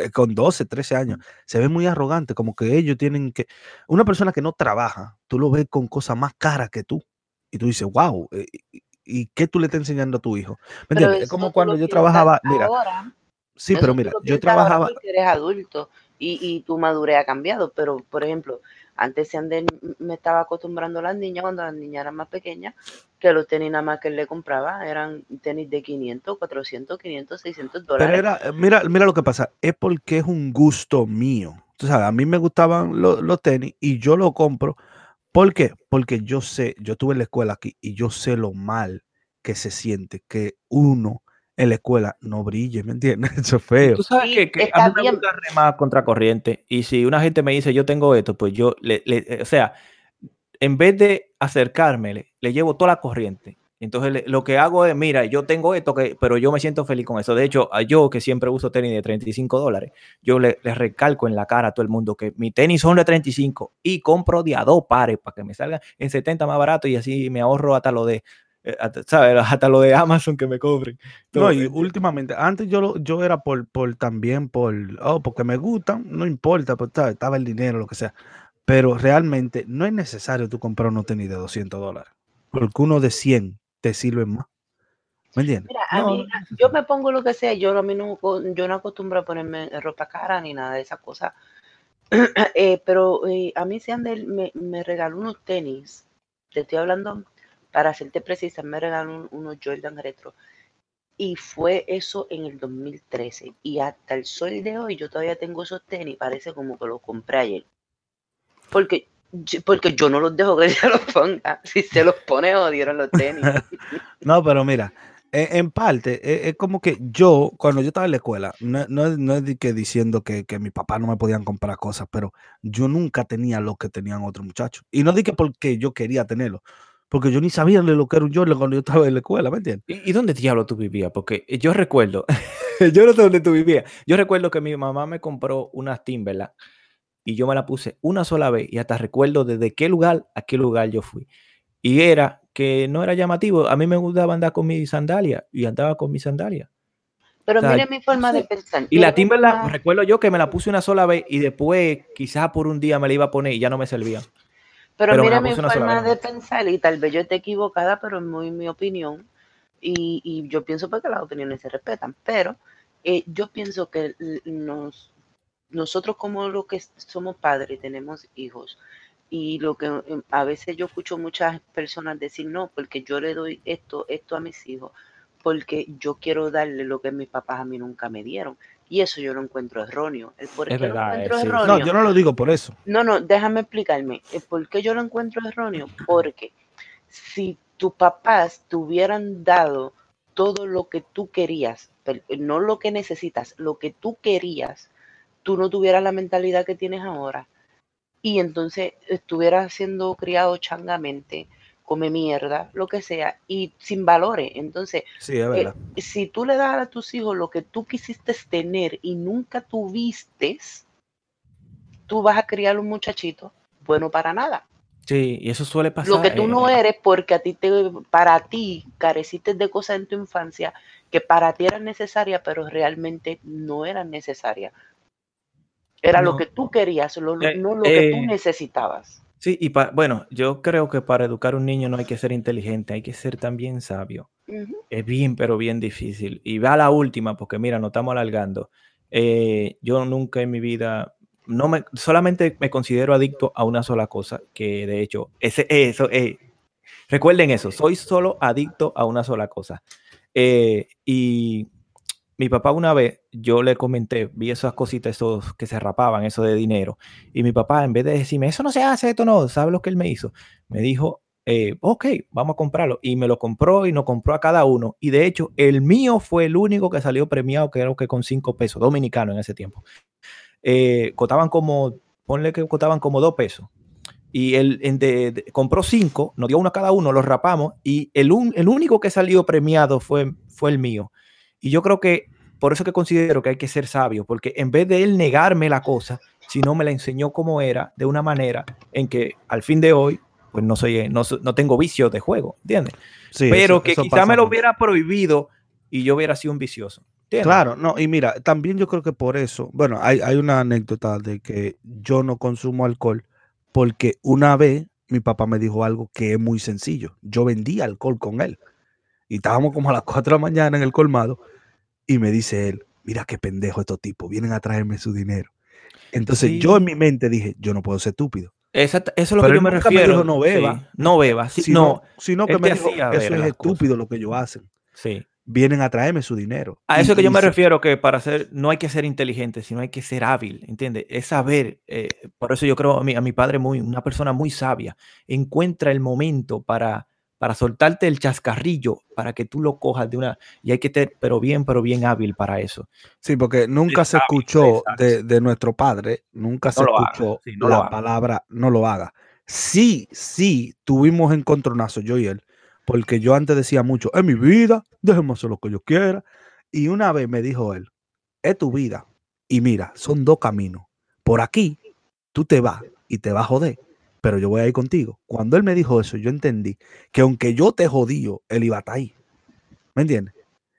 eh, con 12, 13 años, se ve muy arrogante, como que ellos tienen que... Una persona que no trabaja, tú lo ves con cosas más caras que tú. Y tú dices, wow, eh, ¿y qué tú le estás enseñando a tu hijo? Es como cuando yo trabajaba, mira, sí, pero mira, yo trabajaba... Eres adulto y, y tu madurez ha cambiado, pero por ejemplo, antes se me estaba acostumbrando a las niñas, cuando las niñas eran más pequeñas, que los tenis nada más que le compraba eran tenis de 500, 400, 500, 600 dólares. Pero era, mira, mira lo que pasa, es porque es un gusto mío. Tú sabes, a mí me gustaban los, tenis y yo lo compro. ¿Por qué? Porque yo sé, yo estuve en la escuela aquí y yo sé lo mal que se siente que uno en la escuela no brille, ¿me entiendes? Eso es feo. Tú sabes que, a mí me gusta remar contra corriente y si una gente me dice yo tengo esto, pues yo, le, eh, o sea, en vez de acercarme, le, llevo toda la corriente. Entonces lo que hago es, mira, yo tengo esto, que, pero yo me siento feliz con eso. De hecho, a yo que siempre uso tenis de 35 dólares, yo le, recalco en la cara a todo el mundo que mi tenis son de 35 y compro de a dos pares para que me salgan en 70 más barato y así me ahorro hasta lo de ¿sabes? Hasta lo de Amazon que me cobren. no, y últimamente, antes yo, yo era por, por también por, oh, porque me gustan, no importa, pues estaba el dinero, lo que sea. Pero realmente no es necesario tú comprar unos tenis de 200 dólares, porque uno de 100 te sirve más. ¿Me entiendes? Mira, a mí, yo me pongo lo que sea, yo, a mí no, yo no acostumbro a ponerme ropa cara ni nada de esas cosas. Eh, pero eh, a mí se me, me regaló unos tenis, te estoy hablando para hacerte precisa, me regalaron unos Jordan Retro. Y fue eso en el 2013. Y hasta el sol de hoy yo todavía tengo esos tenis. Parece como que los compré ayer. Porque, porque yo no los dejo que se los ponga. Si se los pone, odieron los tenis. no, pero mira, en parte, e, es, como que yo, cuando yo estaba en la escuela, no, no, es que diciendo que, que mi papá no me podían comprar cosas, pero yo nunca tenía lo que tenían otros muchachos. Y no dije porque yo quería tenerlo, porque yo ni sabía lo que era un Jordan cuando yo estaba en la escuela, ¿me entiendes? ¿Y, dónde diablo tú vivías? Porque yo recuerdo, yo no sé dónde tú vivías, yo recuerdo que mi mamá me compró unas Timberland y yo me la puse una sola vez y hasta recuerdo desde qué lugar a qué lugar yo fui. Y era que no era llamativo, a mí me gustaba andar con mi sandalia y andaba con mi sandalia. Pero mire mi forma de pensar. Y la Timberland, recuerdo yo que me la puse una sola vez y después quizás por un día me la iba a poner y ya no me servía. Pero, mira mi forma de pensar, y tal vez yo esté equivocada, pero es muy mi opinión. Y, y yo pienso porque las opiniones se respetan. Pero eh, yo pienso que nos, nosotros como lo que somos padres, tenemos hijos. Y lo que em, a veces yo escucho muchas personas decir, no, porque yo le doy esto, esto a mis hijos, porque yo quiero darle lo que mis papás a mí nunca me dieron. Y eso yo lo encuentro erróneo. El por es verdad, No, yo no lo digo por eso. No, no, déjame explicarme. El por qué yo lo encuentro erróneo. Porque si tus papás te hubieran dado todo lo que tú querías, no lo que necesitas, lo que tú querías, tú no tuvieras la mentalidad que tienes ahora. Y entonces estuvieras siendo criado changamente, come mierda, lo que sea, y sin valores. Entonces, eh, si tú le das a tus hijos lo que tú quisiste tener y nunca tuviste, tú vas a criar un muchachito bueno para nada. Sí, y eso suele pasar. Lo que tú no eres porque a ti te, para ti careciste de cosas en tu infancia que para ti eran necesarias, pero realmente no eran necesarias. Era lo que tú querías, lo- Eh, no lo que tú eh, necesitabas. Sí, y pa- bueno, yo creo que para educar a un niño no hay que ser inteligente, hay que ser también sabio. Es bien, pero bien difícil. Y va a la última, porque mira, nos estamos alargando. Eh, yo nunca en mi vida, no me, solamente me considero adicto a una sola cosa, que de hecho, ese, eso, eh, recuerden eso, soy solo adicto a una sola cosa. Eh, y mi papá una vez, yo le comenté, vi esas cositas, esos que se rapaban, eso de dinero, y mi papá, en vez de decirme, eso no se hace, esto no, ¿sabes lo que él me hizo? Me dijo, eh, ok, vamos a comprarlo. Y me lo compró y nos compró a cada uno. Y de hecho, el mío fue el único que salió premiado, creo que con cinco pesos, dominicano en ese tiempo. Eh, costaban como, ponle que costaban como dos pesos. Y él en compró cinco, nos dio uno a cada uno, los rapamos. Y el, un- el único que salió premiado fue, fue el mío. Y yo creo que por eso que considero que hay que ser sabio, porque en vez de él negarme la cosa, sino me la enseñó como era, de una manera en que al fin de hoy, pues no soy, no, so- no tengo vicio de juego, ¿entiendes? Sí, Pero eso- que eso quizá me lo hubiera prohibido y yo hubiera sido un vicioso. ¿entiendes? Claro, no, y mira, también yo creo que por eso, bueno, hay, hay una anécdota de que yo no consumo alcohol porque una vez mi papá me dijo algo que es muy sencillo. Yo vendía alcohol con él y estábamos como a las 4 de la mañana en el colmado y me dice él, mira qué pendejo estos tipos, vienen a traerme su dinero. Entonces Sí. yo en mi mente dije, yo no puedo ser estúpido. Exacto, eso es lo Pero que yo me nunca me refiero. dijo, "No beba". Sí, no beba. Sino, no, sino que me dijo, eso es estúpido lo que ellos hacen. sí. Vienen a traerme su dinero. A Y- eso que yo me refiero, que para ser, no hay que ser inteligente, sino hay que ser hábil, ¿entiendes? Es saber, eh, por eso yo creo a mi, a mi padre muy, una persona muy sabia, encuentra el momento para, para soltarte el chascarrillo, para que tú lo cojas de una, y hay que ser, pero bien, pero bien hábil para eso. Sí, porque nunca se escuchó de, de nuestro padre, nunca se escuchó sí, no la palabra no lo haga. Sí, sí, tuvimos encontronazos yo y él, porque yo antes decía mucho, es mi vida, déjeme hacer lo que yo quiera. Y una vez me dijo él, es tu vida. Y mira, son dos caminos. Por aquí, tú te vas y te vas a joder, pero yo voy a ir contigo. Cuando él me dijo eso, yo entendí que aunque yo te jodío, él iba a estar ahí. ¿Me entiendes?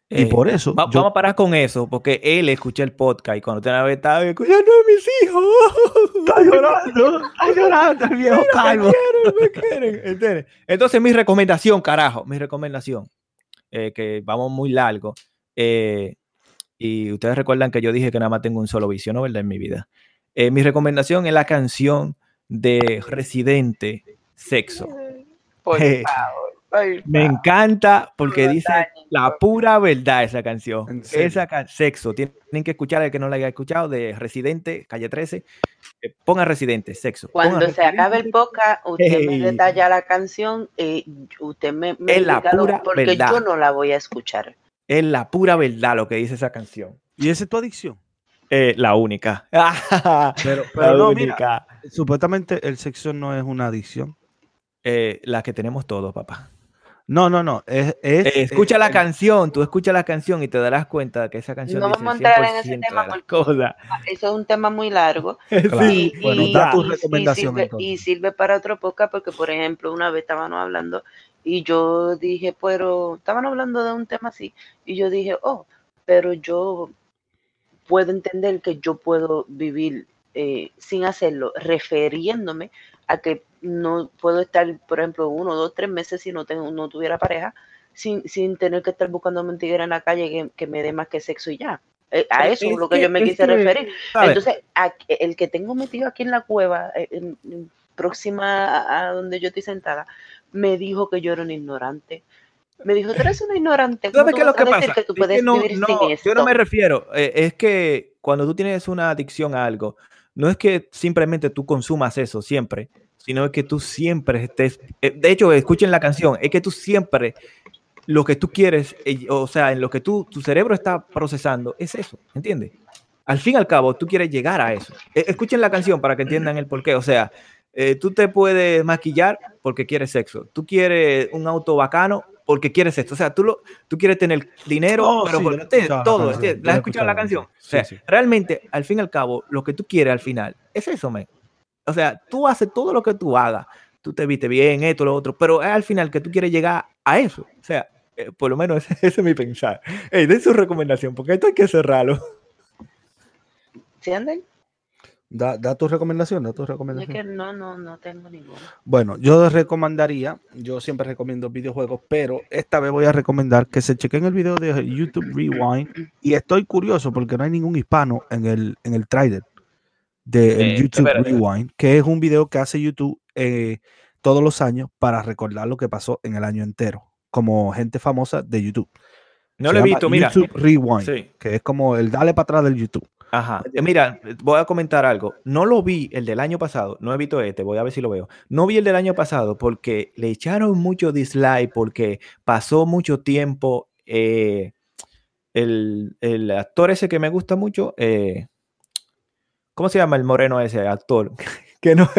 Y Eh, por eso va- yo- Vamos a parar con eso, porque él escucha el podcast y cuando te vez estaba escuchando a mis hijos. Está llorando, está llorando el viejo calvo. Me quieren, me quieren. Entonces, mi recomendación, carajo, mi recomendación, eh, que vamos muy largo. eh, y ustedes recuerdan que yo dije que nada más tengo un solo vicio, ¿no? ¿Verdad? En mi vida. Mi recomendación es la canción de Residente, Sexo. Por Eh, favor, por Me encanta porque No dice dañen, la pura verdad esa canción. Esa ca- sexo. Tienen que escuchar el que no la haya escuchado de Residente, calle 13. eh, ponga Residente, sexo. Ponga Cuando se acabe el podcast, usted me detalla la canción, eh, usted me, me Es la pura porque verdad. yo no la voy a escuchar. Es la pura verdad lo que dice esa canción. ¿Y esa es tu adicción? Eh, la única. Pero, la pero no, mira, única. Supuestamente el sexo no es una adicción. Eh, la que tenemos todos, papá. No, no, no. Es, es- Eh, escucha es- la canción, tú escucha la canción y te darás cuenta de que esa canción No dice vamos a entrar en ese 100% tema porque-. Eso es un tema muy largo. Claro. Sí, y, bueno, y- da tu y- y recomendación, sirve, entonces. y sirve para otro podcast porque, por ejemplo, una vez estábamos hablando y yo dije, pero estaban hablando de un tema así y yo dije, oh, pero yo puedo entender que yo puedo vivir eh, sin hacerlo, refiriéndome a que no puedo estar, por ejemplo, uno, dos, tres meses si no, tengo, no tuviera pareja, sin, sin tener que estar buscando mentira en la calle que, que me dé más que sexo y ya. Eh, a Es eso es lo que yo me quise referir. Entonces, a- el que tengo metido aquí en la cueva, eh, en- en- próxima a, a donde yo estoy sentada, me dijo que yo era un ignorante. Me dijo, tú eres un ignorante. ¿cómo ¿Sabes qué es lo que pasa? que tú Es puedes que no, vivir no, sin esto? yo no me refiero, eh, es que cuando tú tienes una adicción a algo, no es que simplemente tú consumas eso siempre, sino que tú siempre estés, eh, de hecho, escuchen la canción, es que tú siempre lo que tú quieres, eh, o sea, en lo que tú, tu cerebro está procesando, es eso, ¿entiendes? Al fin y al cabo, tú quieres llegar a eso. Eh, escuchen la canción para que entiendan el porqué, o sea, eh, tú te puedes maquillar porque quieres sexo, tú quieres un auto bacano porque quieres esto, o sea, tú, lo, tú quieres tener dinero, Oh, pero sí, por- la todo, ¿la has escuchado la canción? sí, o sea, sí. realmente, al fin y al cabo, lo que tú quieres al final es eso, men. O sea, tú haces todo lo que tú hagas, tú te viste bien, esto, lo otro, pero es al final que tú quieres llegar a eso. O sea, Eh, por lo menos ese, ese es mi pensar. Ey, den su recomendación, porque esto hay que cerrarlo. ¿Sí andan? Da, da tu recomendación, da tu Es recomendación. que no, no, no tengo ninguno. Bueno, yo recomendaría, yo siempre recomiendo videojuegos, pero esta vez voy a recomendar que se chequen el video de YouTube Rewind. Y estoy curioso porque no hay ningún hispano en el, en el trailer de Eh, YouTube espérate. Rewind, que es un video que hace YouTube eh, todos los años para recordar lo que pasó en el año entero, como gente famosa de YouTube. No Se lo he visto, mira. YouTube Rewind, Sí. que es como el dale para atrás del YouTube. Ajá. Eh, Mira, voy a comentar algo. No lo vi el del año pasado. No he visto este. Voy a ver si lo veo. No vi el del año pasado porque le echaron mucho dislike porque pasó mucho tiempo. eh, el, el actor ese que me gusta mucho. eh, ¿Cómo se llama el moreno ese actor? que no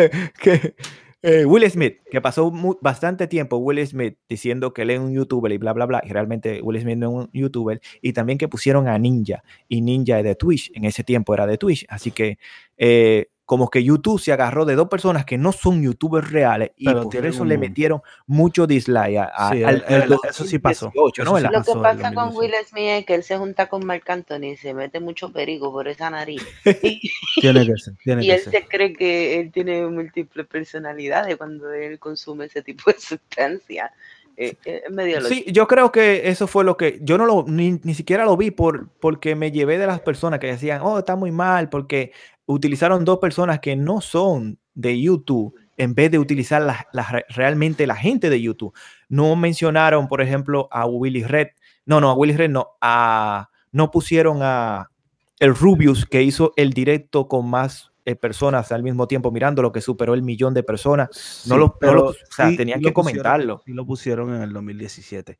que eh, Will Smith, que pasó bastante tiempo Will Smith diciendo que él es un youtuber y bla bla bla, y realmente Will Smith no es un youtuber, y también que pusieron a Ninja, y Ninja es de Twitch, en ese tiempo era de Twitch, así que eh, como que YouTube se agarró de dos personas que no son youtubers reales y Pero por tienen eso le un- metieron mucho dislike a, a- Sí, al, el- al el- eso sí pasó. 2018, ¿no? Eso sí. Lo que pasó en pasa con 2018. Will Smith es que él se junta con Marc Anthony y se mete mucho perico por esa nariz. Y, Tiene que ser, tiene y que él ser. se cree que él tiene múltiples personalidades cuando él consume ese tipo de sustancia. Eh, eh. Sí, yo creo que eso fue lo que yo no lo ni, ni siquiera lo vi por porque me llevé de las personas que decían, "Oh, está muy mal" porque utilizaron dos personas que no son de YouTube en vez de utilizar las- las re- realmente la gente de YouTube. No mencionaron, por ejemplo, a Willy Red. No, no, a Willy Red no, a no pusieron a el Rubius que hizo el directo con más eh, personas al mismo tiempo mirándolo que superó el millón de personas. No Sí, lo- no lo- o sea, sí- tenían que lo comentarlo. Sí lo pusieron en el 2017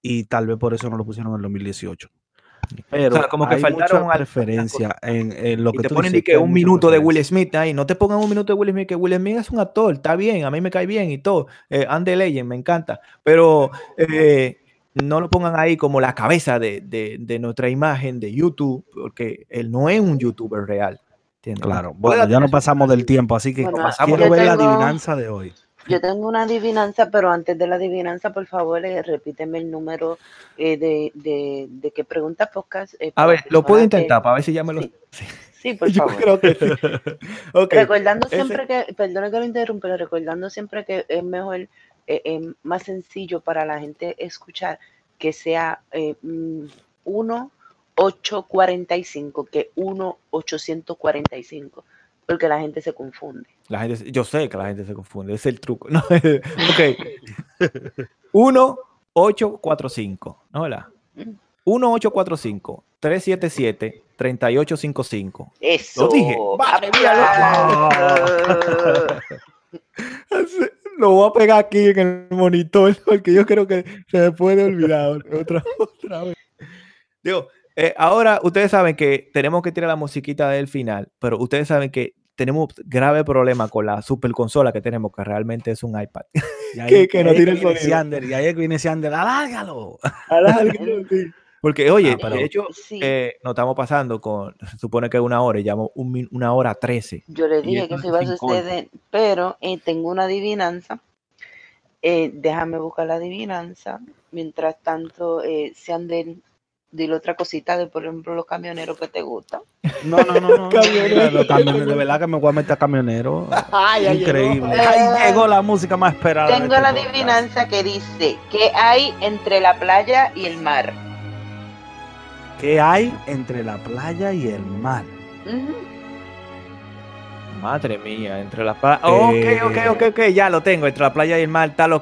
y tal vez por eso no lo pusieron en el 2018. Pero sea, como que hay faltaron mucha preferencia en, en lo y que te tú ponen dices, y que un minuto de Will. Smith ahí, no te pongan un minuto de Will Smith, que Will Smith es un actor, está bien, a mí me cae bien y todo, eh, and the legend, me encanta, pero eh, no lo pongan ahí como la cabeza de, de- de nuestra imagen de YouTube, porque él no es un youtuber real. ¿Entiendes? Claro, bueno, ya no pasamos del tiempo, así que Bueno, pasamos quiero yo ver la tengo- adivinanza de hoy. Yo tengo una adivinanza, pero antes de la adivinanza, por favor, eh, repíteme el número eh, de, de, de qué pregunta podcast. eh, A ver, lo puedo que- intentar para ver si ya me lo... Sí. Sí, por Yo favor. creo que sí. Ok, Recordando ese- siempre que, perdona que lo interrumpa, pero recordando siempre que es mejor, eh, eh, más sencillo para la gente escuchar que sea eh, mm, 1-845 que 1-845, porque la gente se confunde. La gente, yo sé que la gente se confunde, es el truco. No, ok. 1845, ¿no? ¿verdad? Mm. 1845-377-3855. Eso. dije. Vale, ¡Aplausos! Lo voy a pegar aquí en el monitor porque yo creo que se me puede olvidar otra, otra vez. Digo, eh, ahora ustedes saben que tenemos que tirar la musiquita del final, pero ustedes saben que tenemos grave problema con la super consola que tenemos, que realmente es un iPad. Y ahí, Que- que no tiene. Siander, y ahí viene Siander, alárgalo. Porque, oye, Ah, pero- de hecho, Sí. eh, nos estamos pasando con, se supone que una hora y llamo un, una hora trece. Yo le dije que eso iba a suceder, pero eh, tengo una adivinanza. Eh, déjame buscar la adivinanza. Mientras tanto, eh, de otra cosita de, por ejemplo, los camioneros que te gustan. No, no, no, no. Los camioneros, de verdad que me voy a meter a camionero. Increíble. llegó. Ahí llegó la música más esperada. Tengo este la podcast. adivinanza que dice, ¿qué hay entre la playa y el mar? ¿Qué hay entre la playa y el mar? Madre mía, entre la playa. ok, ok, Eh. ok, ok, ya lo tengo. Entre la playa y el mar está lo,